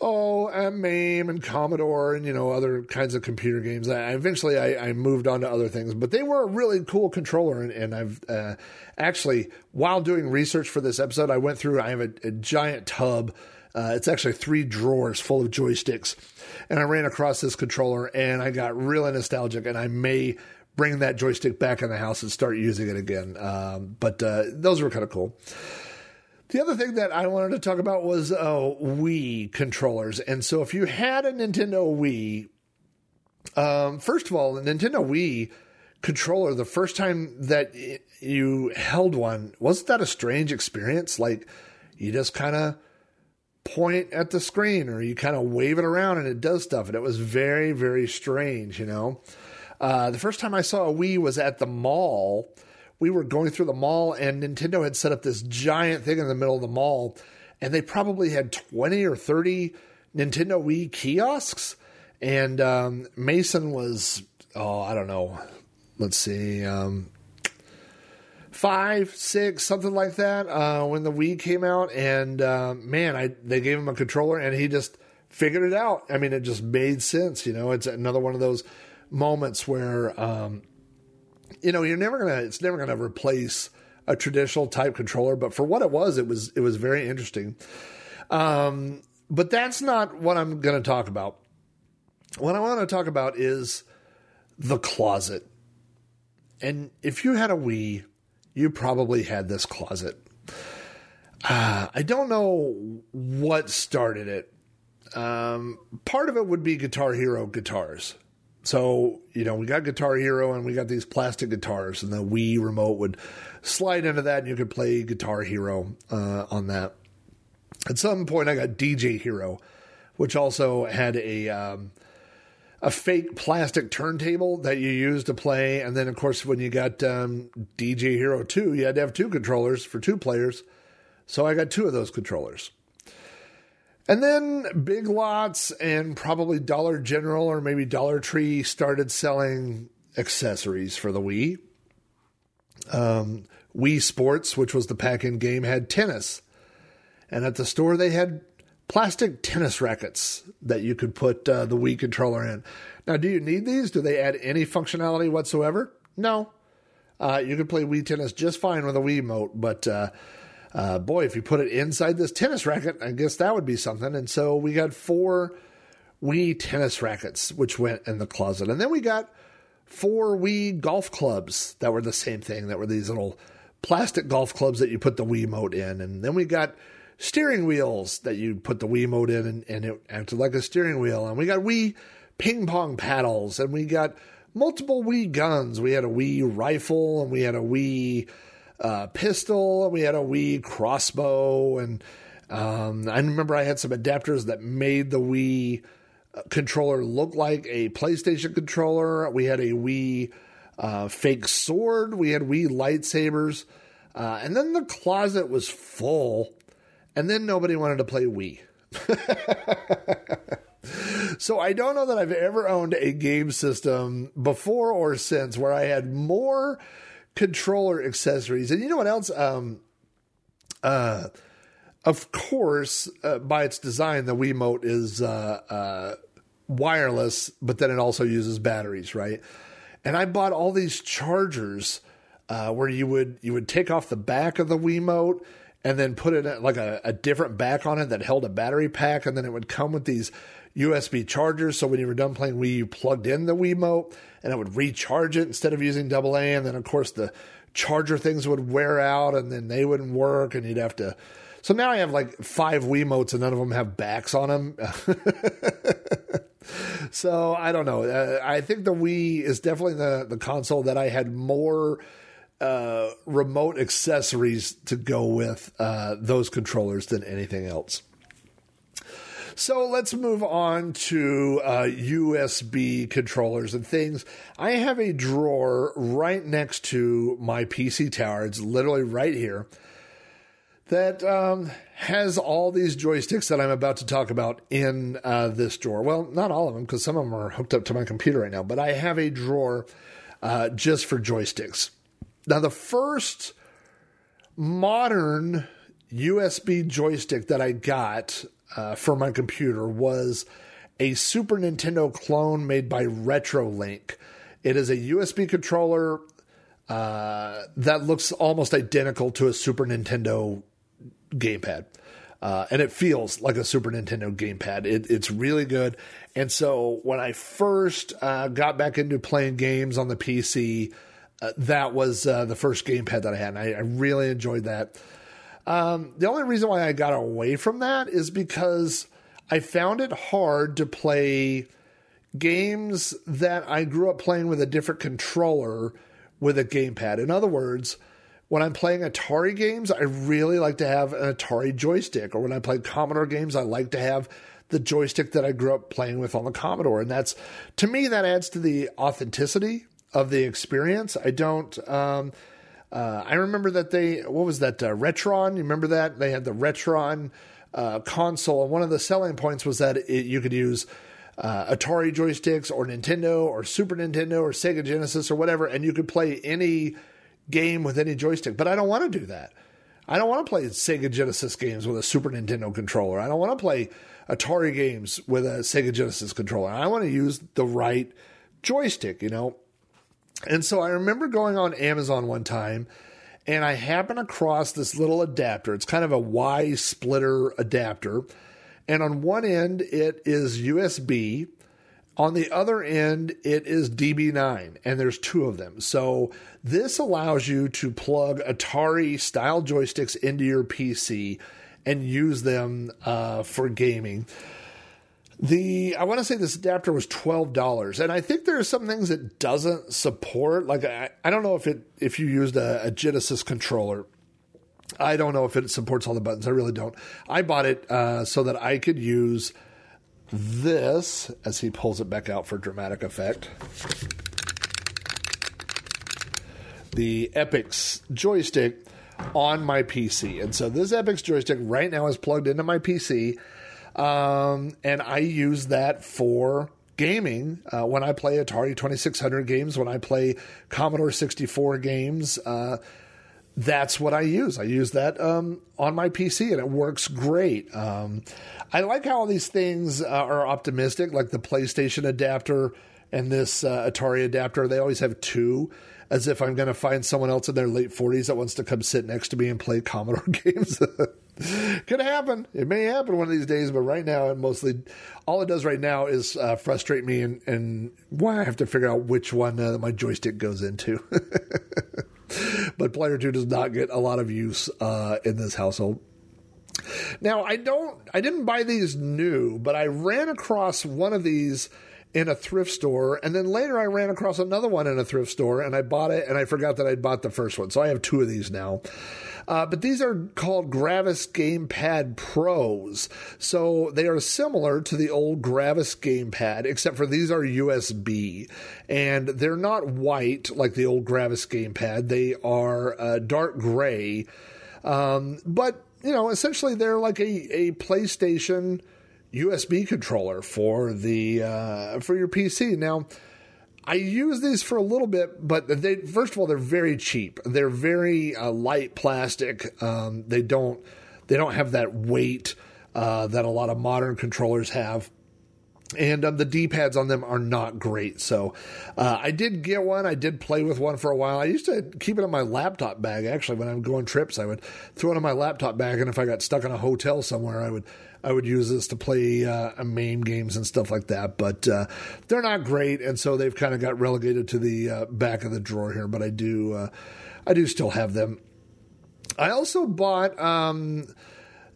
oh, and MAME and Commodore and you know other kinds of computer games. I, eventually I, I, moved on to other things, but they were a really cool controller. And, and I've uh, actually, while doing research for this episode, I went through. I have a, a giant tub uh, it's actually three drawers full of joysticks. And I ran across this controller and I got really nostalgic and I may bring that joystick back in the house and start using it again. Um, but uh, those were kind of cool. The other thing that I wanted to talk about was uh, Wii controllers. And so if you had a Nintendo Wii, um, first of all, the Nintendo Wii controller, the first time that you held one, wasn't that a strange experience? Like you just kind of point at the screen or you kind of wave it around and it does stuff. And it was very, very strange, you know. Uh, the first time I saw a Wii was at the mall. We were going through the mall and Nintendo had set up this giant thing in the middle of the mall. And they probably had 20 or 30 Nintendo Wii kiosks. And um, Mason was, oh, I don't know. Let's see. Um, five, six, something like that, uh, when the Wii came out. And uh, man, I they gave him a controller, and he just figured it out. I mean, it just made sense. You know, it's another one of those moments where um, you know you're never gonna it's never gonna replace a traditional type controller, but for what it was, it was it was very interesting. Um, but that's not what I'm going to talk about. What I want to talk about is the closet. And if you had a Wii, you probably had this closet. Uh, I don't know what started it. Um, part of it would be Guitar Hero guitars. So, you know, we got Guitar Hero and we got these plastic guitars, and the Wii remote would slide into that, and you could play Guitar Hero uh, on that. At some point, I got DJ Hero, which also had a um, a fake plastic turntable that you use to play, and then of course when you got um, DJ Hero Two, you had to have two controllers for two players. So I got two of those controllers. And then Big Lots and probably Dollar General or maybe Dollar Tree started selling accessories for the Wii. Um, Wii Sports, which was the pack in game, had tennis. And at the store, they had plastic tennis rackets that you could put uh, the Wii controller in. Now, do you need these? Do they add any functionality whatsoever? No. Uh, you can play Wii tennis just fine with a Wii mote, but uh, uh, boy, if you put it inside this tennis racket, I guess that would be something. And so we got four Wii tennis rackets, which went in the closet. And then we got four Wii golf clubs that were the same thing, that were these little plastic golf clubs that you put the Wii mote in. And then we got steering wheels that you put the Wii mote in and, and it acted like a steering wheel. And we got Wii ping pong paddles and we got multiple Wii guns. We had a Wii rifle and we had a Wii uh, pistol, we had a Wii crossbow, and um, I remember I had some adapters that made the Wii uh, controller look like a PlayStation controller. We had a Wii uh, fake sword. We had Wii lightsabers. Uh, and then the closet was full, and then nobody wanted to play Wii. so I don't know that I've ever owned a game system before or since where I had more controller accessories. And you know what else? Um, uh, of course, uh, by its design, the Wiimote is uh, uh, wireless, but then it also uses batteries, right? And I bought all these chargers uh, where you would you would take off the back of the Wiimote and then put it like a, a different back on it that held a battery pack, and then it would come with these USB chargers. So when you were done playing Wii, you plugged in the Wiimote and it would recharge it instead of using AA. And then, of course, the charger things would wear out and then they wouldn't work and you'd have to. So now I have like five Wiimotes and none of them have backs on them. so I don't know. Uh, I think the Wii is definitely the, the console that I had more uh, remote accessories to go with uh, those controllers than anything else. So let's move on to uh, USB controllers and things. I have a drawer right next to my PC tower. It's literally right here that um, has all these joysticks that I'm about to talk about in uh, this drawer. Well, not all of them because some of them are hooked up to my computer right now, but I have a drawer uh, just for joysticks. Now, the first modern USB joystick that I got uh, for my computer was a Super Nintendo clone made by RetroLink. It is a USB controller uh, that looks almost identical to a Super Nintendo gamepad. Uh, and it feels like a Super Nintendo gamepad. It, it's really good. And so when I first uh, got back into playing games on the PC, uh, that was uh, the first gamepad that I had. And I, I really enjoyed that. Um, the only reason why I got away from that is because I found it hard to play games that I grew up playing with a different controller with a gamepad. In other words, when I'm playing Atari games, I really like to have an Atari joystick. Or when I play Commodore games, I like to have the joystick that I grew up playing with on the Commodore. And that's, to me, that adds to the authenticity of the experience. I don't, um, uh, I remember that they, what was that, uh, Retron? You remember that? They had the Retron uh, console, and one of the selling points was that it, you could use uh, Atari joysticks or Nintendo or Super Nintendo or Sega Genesis or whatever, and you could play any game with any joystick. But I don't want to do that. I don't want to play Sega Genesis games with a Super Nintendo controller. I don't want to play Atari games with a Sega Genesis controller. I want to use the right joystick, you know. And so I remember going on Amazon one time and I happened across this little adapter. It's kind of a Y splitter adapter. And on one end, it is USB. On the other end, it is DB9, and there's two of them. So this allows you to plug Atari style joysticks into your PC and use them uh, for gaming. The I want to say this adapter was twelve dollars, and I think there are some things it doesn't support. Like I, I don't know if it if you used a, a Genesis controller. I don't know if it supports all the buttons. I really don't. I bought it uh, so that I could use this as he pulls it back out for dramatic effect. The Epyx joystick on my PC. And so this Epyx joystick right now is plugged into my PC. Um, and I use that for gaming uh, when I play Atari 2600 games, when I play Commodore 64 games. Uh, that's what I use. I use that um, on my PC, and it works great. Um, I like how all these things uh, are optimistic, like the PlayStation adapter and this uh, Atari adapter. They always have two, as if I'm going to find someone else in their late 40s that wants to come sit next to me and play Commodore games. Could happen. It may happen one of these days, but right now, it mostly all it does right now is uh, frustrate me and, and why I have to figure out which one uh, my joystick goes into. but Player 2 does not get a lot of use uh, in this household. Now, I don't I didn't buy these new, but I ran across one of these in a thrift store and then later I ran across another one in a thrift store and I bought it and I forgot that I'd bought the first one. So I have two of these now. Uh, but these are called Gravis Gamepad Pros. So they are similar to the old Gravis Gamepad, except for these are USB. And they're not white like the old Gravis Gamepad, they are uh, dark gray. Um, but, you know, essentially they're like a, a PlayStation USB controller for the uh, for your PC. Now, I use these for a little bit, but they first of all they're very cheap. They're very uh, light plastic. Um, they don't they don't have that weight uh, that a lot of modern controllers have. And um, the D pads on them are not great. So uh, I did get one. I did play with one for a while. I used to keep it in my laptop bag. Actually, when I'm going trips, I would throw it in my laptop bag. And if I got stuck in a hotel somewhere, I would I would use this to play uh, MAME games and stuff like that. But uh, they're not great, and so they've kind of got relegated to the uh, back of the drawer here. But I do, uh, I do still have them. I also bought. Um,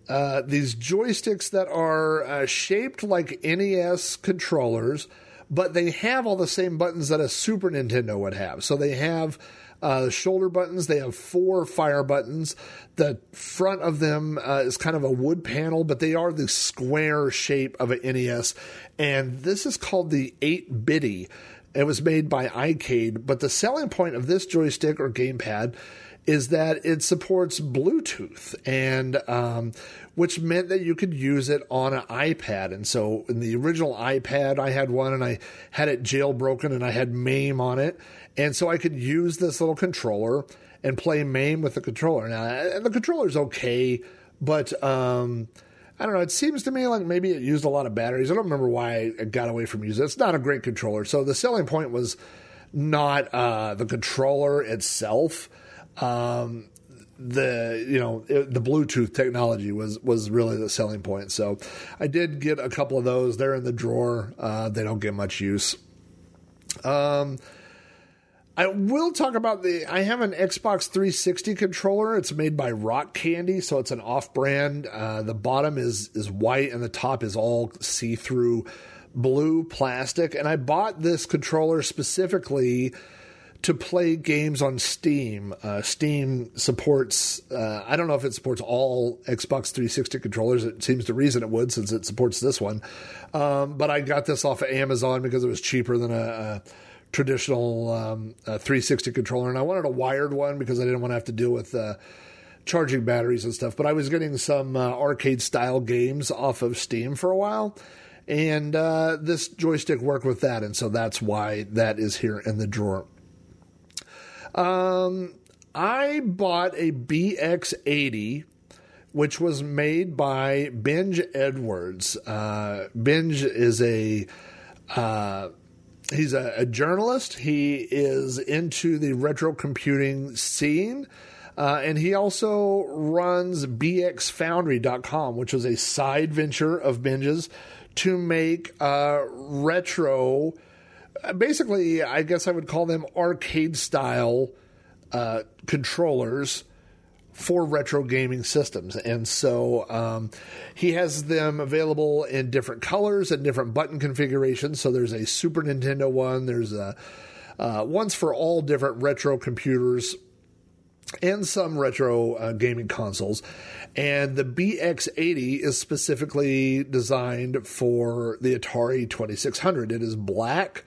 uh, these joysticks that are uh, shaped like NES controllers, but they have all the same buttons that a Super Nintendo would have. So they have uh, shoulder buttons. They have four fire buttons. The front of them uh, is kind of a wood panel, but they are the square shape of an NES. And this is called the 8 bitty. It was made by iCade, but the selling point of this joystick or gamepad is that it supports Bluetooth, and um, which meant that you could use it on an iPad. And so, in the original iPad, I had one, and I had it jailbroken, and I had MAME on it, and so I could use this little controller and play MAME with the controller. Now, and the controller's okay, but um, I don't know. It seems to me like maybe it used a lot of batteries. I don't remember why I got away from using it. It's not a great controller. So the selling point was not uh, the controller itself um, the you know the Bluetooth technology was was really the selling point. So I did get a couple of those. They're in the drawer. Uh, they don't get much use. Um, I will talk about the. I have an Xbox 360 controller. It's made by Rock Candy, so it's an off-brand. Uh, the bottom is is white and the top is all see-through blue plastic. And I bought this controller specifically to play games on Steam. Uh, Steam supports, uh, I don't know if it supports all Xbox 360 controllers. It seems to reason it would since it supports this one. Um, but I got this off of Amazon because it was cheaper than a, a traditional um, a 360 controller. And I wanted a wired one because I didn't want to have to deal with uh, charging batteries and stuff. But I was getting some uh, arcade style games off of Steam for a while. And uh, this joystick worked with that. And so that's why that is here in the drawer. Um, I bought a BX80, which was made by Benj Edwards. Uh, Benj is a uh, he's a, a, journalist. He is into the retro computing scene. Uh, and he also runs bxfoundry.com, which was a side venture of Benj's to make uh, retro. Uh, Basically, I guess I would call them arcade style uh, controllers for retro gaming systems. And so um, he has them available in different colors and different button configurations. So there's a Super Nintendo one, there's a uh, ones for all different retro computers and some retro uh, gaming consoles. And the BX80 is specifically designed for the Atari 2600. It is black.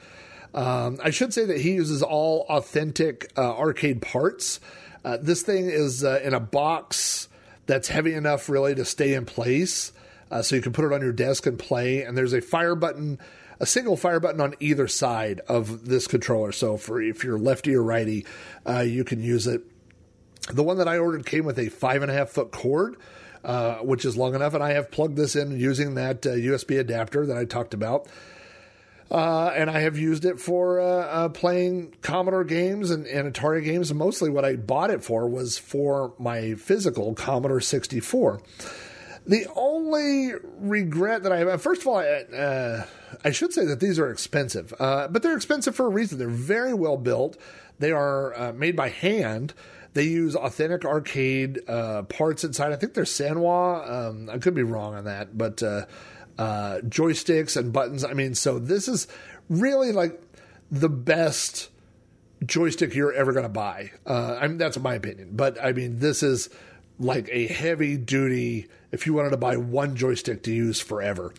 Um, I should say that he uses all authentic uh, arcade parts. Uh, this thing is uh, in a box that's heavy enough, really, to stay in place. Uh, so you can put it on your desk and play. And there's a fire button, a single fire button on either side of this controller. So for if you're lefty or righty, uh, you can use it. The one that I ordered came with a five and a half foot cord, uh, which is long enough, and I have plugged this in using that USB adapter that I talked about. Uh, and I have used it for uh, uh, playing Commodore games and, and Atari games. Mostly what I bought it for was for my physical Commodore 64. The only regret that I have, first of all, I, uh, I should say that these are expensive, uh, but they're expensive for a reason. They're very well built. They are uh, made by hand. They use authentic arcade parts inside. I think they're Sanwa. Um, I could be wrong on that, but uh, joysticks and buttons. I mean, so this is really like the best joystick you're ever going to buy. Uh, I mean, that's my opinion. But I mean, this is like a heavy duty. If you wanted to buy one joystick to use forever,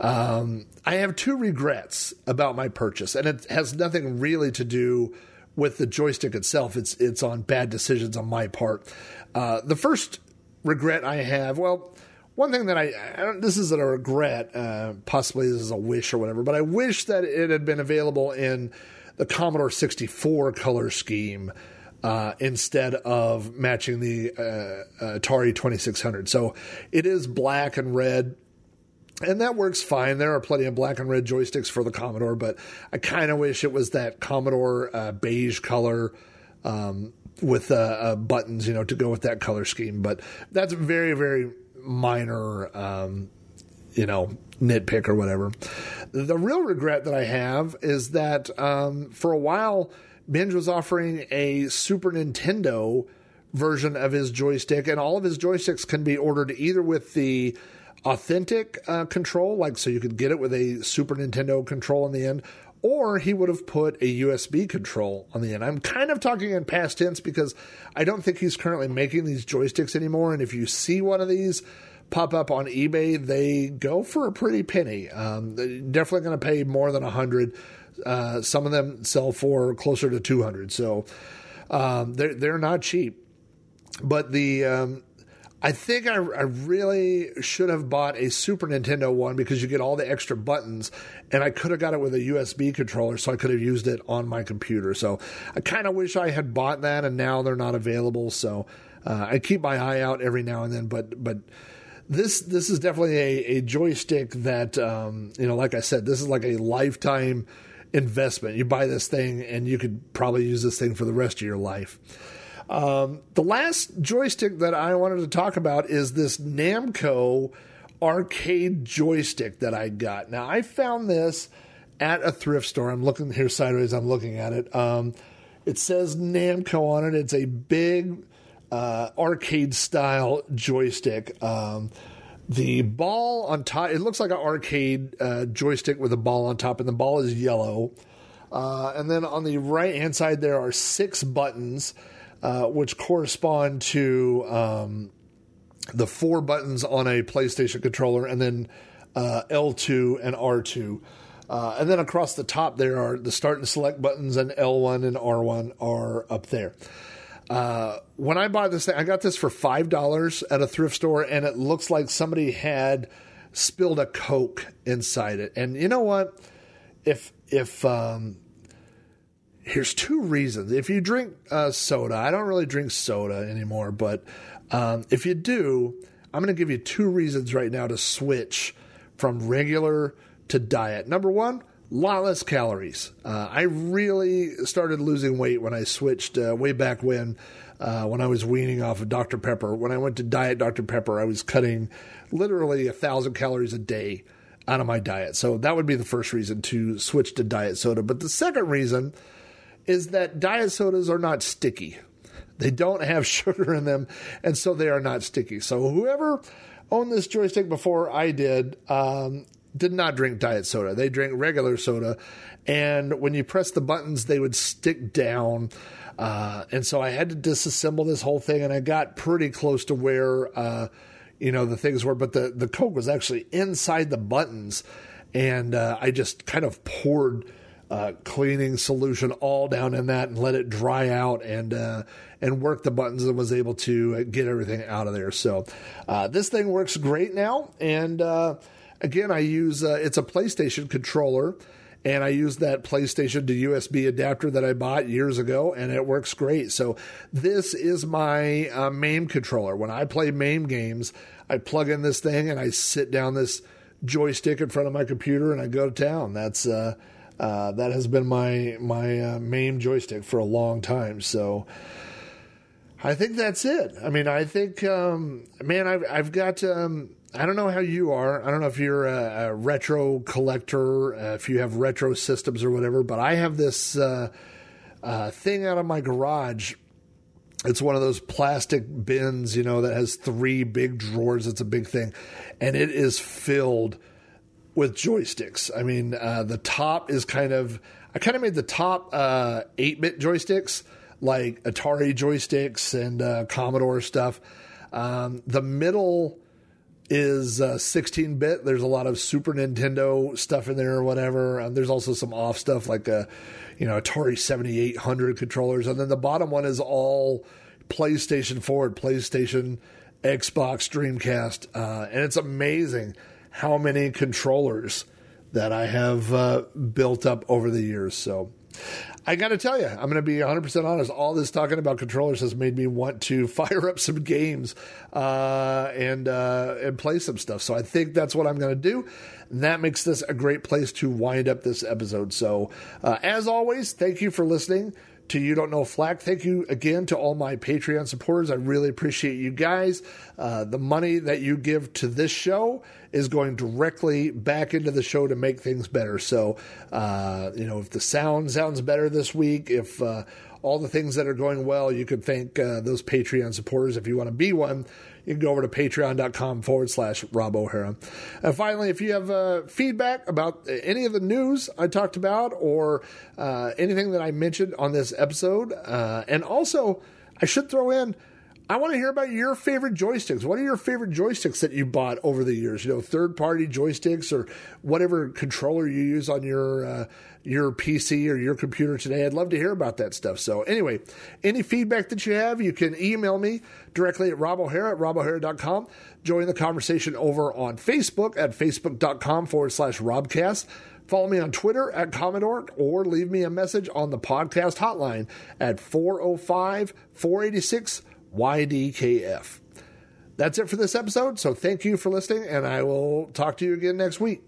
um, I have two regrets about my purchase, and it has nothing really to do with the joystick itself. It's it's on bad decisions on my part. Uh, the first regret I have, well, one thing that I, I this isn't a regret, uh, possibly this is a wish or whatever, but I wish that it had been available in the Commodore 64 color scheme uh, instead of matching the uh, Atari 2600. So it is black and red. And that works fine. There are plenty of black and red joysticks for the Commodore, but I kind of wish it was that Commodore uh, beige color um, with uh, uh, buttons, you know, to go with that color scheme. But that's very, very minor, um, you know, nitpick or whatever. The real regret that I have is that um, for a while, Benj was offering a Super Nintendo version of his joystick, and all of his joysticks can be ordered either with the authentic uh, control, like so you could get it with a Super Nintendo control in the end, or he would have put a USB control on the end. I'm kind of talking in past tense because I don't think he's currently making these joysticks anymore. And if you see one of these pop up on eBay, they go for a pretty penny. Um, definitely going to pay more than a hundred. Uh, some of them sell for closer to 200. So um, they're they're not cheap. But the um, I think I, I, really should have bought a Super Nintendo one because you get all the extra buttons, and I could have got it with a USB controller, so I could have used it on my computer. So I kind of wish I had bought that, and now they're not available. So uh, I keep my eye out every now and then, but but this this is definitely a, a joystick that um, you know, like I said, this is like a lifetime investment. You buy this thing, and you could probably use this thing for the rest of your life. Um, the last joystick that I wanted to talk about is this Namco arcade joystick that I got. Now, I found this at a thrift store. I'm looking here sideways, I'm looking at it. Um, it says Namco on it. It's a big uh, arcade style joystick. Um, the ball on top, it looks like an arcade uh, joystick with a ball on top, and the ball is yellow. Uh, and then on the right hand side, there are six buttons uh, which correspond to um, the four buttons on a PlayStation controller, and then uh, L2 and R2. Uh, and then across the top, there are the start and select buttons, and L1 and R1 are up there. Uh, when I bought this thing, I got this for $5 at a thrift store, and it looks like somebody had spilled a Coke inside it. And you know what? If, if, um, here's two reasons. If you drink uh, soda, I don't really drink soda anymore, but um, if you do, I'm going to give you two reasons right now to switch from regular to diet. Number one, lot less calories. Uh, I really started losing weight when I switched uh, way back when. Uh, when I was weaning off of Dr. Pepper, when I went to diet Dr. Pepper, I was cutting literally a thousand calories a day out of my diet. So that would be the first reason to switch to diet soda. But the second reason is that diet sodas are not sticky. They don't have sugar in them, and so they are not sticky. So whoever owned this joystick before I did um, did not drink diet soda. They drank regular soda, and when you press the buttons, they would stick down. Uh, and so I had to disassemble this whole thing, and I got pretty close to where uh, you know the things were, but the the coke was actually inside the buttons, and uh, I just kind of poured uh, cleaning solution all down in that and let it dry out and uh, and work the buttons and was able to get everything out of there. So uh, this thing works great now. And uh, again, I use uh, it's a PlayStation controller. And I use that PlayStation to USB adapter that I bought years ago, and it works great. So, this is my uh, MAME controller. When I play MAME games, I plug in this thing and I sit down this joystick in front of my computer and I go to town. That's uh, uh, that has been my my uh, main joystick for a long time. So I think that's it. I mean, I think, um, man, I've I've got. Um, I don't know how you are. I don't know if you're a, a retro collector, uh, if you have retro systems or whatever. But I have this uh, uh, thing out of my garage. It's one of those plastic bins, you know, that has three big drawers. It's a big thing, and it is filled with joysticks. I mean, uh, the top is kind of I kind of made the top eight bit joysticks like Atari joysticks and uh, Commodore stuff. Um, the middle is 16 uh, bit. There's a lot of Super Nintendo stuff in there or whatever. Um, there's also some off stuff like a, uh, you know, Atari 7800 controllers. And then the bottom one is all PlayStation 4, PlayStation, Xbox, Dreamcast. Uh, and it's amazing how many controllers that I have uh, built up over the years. So I got to tell you, I'm going to be 100% honest. All this talking about controllers has made me want to fire up some games uh, and uh, and play some stuff. So I think that's what I'm going to do. And that makes this a great place to wind up this episode. So uh, as always, thank you for listening to You Don't Know Flack. Thank you again to all my Patreon supporters. I really appreciate you guys. Uh, the money that you give to this show is going directly back into the show to make things better. So, uh, you know, if the sound sounds better this week, if uh, all the things that are going well, you could thank uh, those Patreon supporters. If you want to be one, you can go over to patreon.com forward slash Rob O'Hara. And finally, if you have uh, feedback about any of the news I talked about or uh, anything that I mentioned on this episode, uh, and also I should throw in, I want to hear about your favorite joysticks. What are your favorite joysticks that you bought over the years? You know, third party joysticks or whatever controller you use on your uh, your PC or your computer today. I'd love to hear about that stuff. So anyway, any feedback that you have, you can email me directly at Rob O'Hara at robohara.com. Join the conversation over on Facebook at facebook.com forward slash Robcast. Follow me on Twitter at Commodore or leave me a message on the podcast hotline at 405 486 YDKF. That's it for this episode. So thank you for listening, and I will talk to you again next week.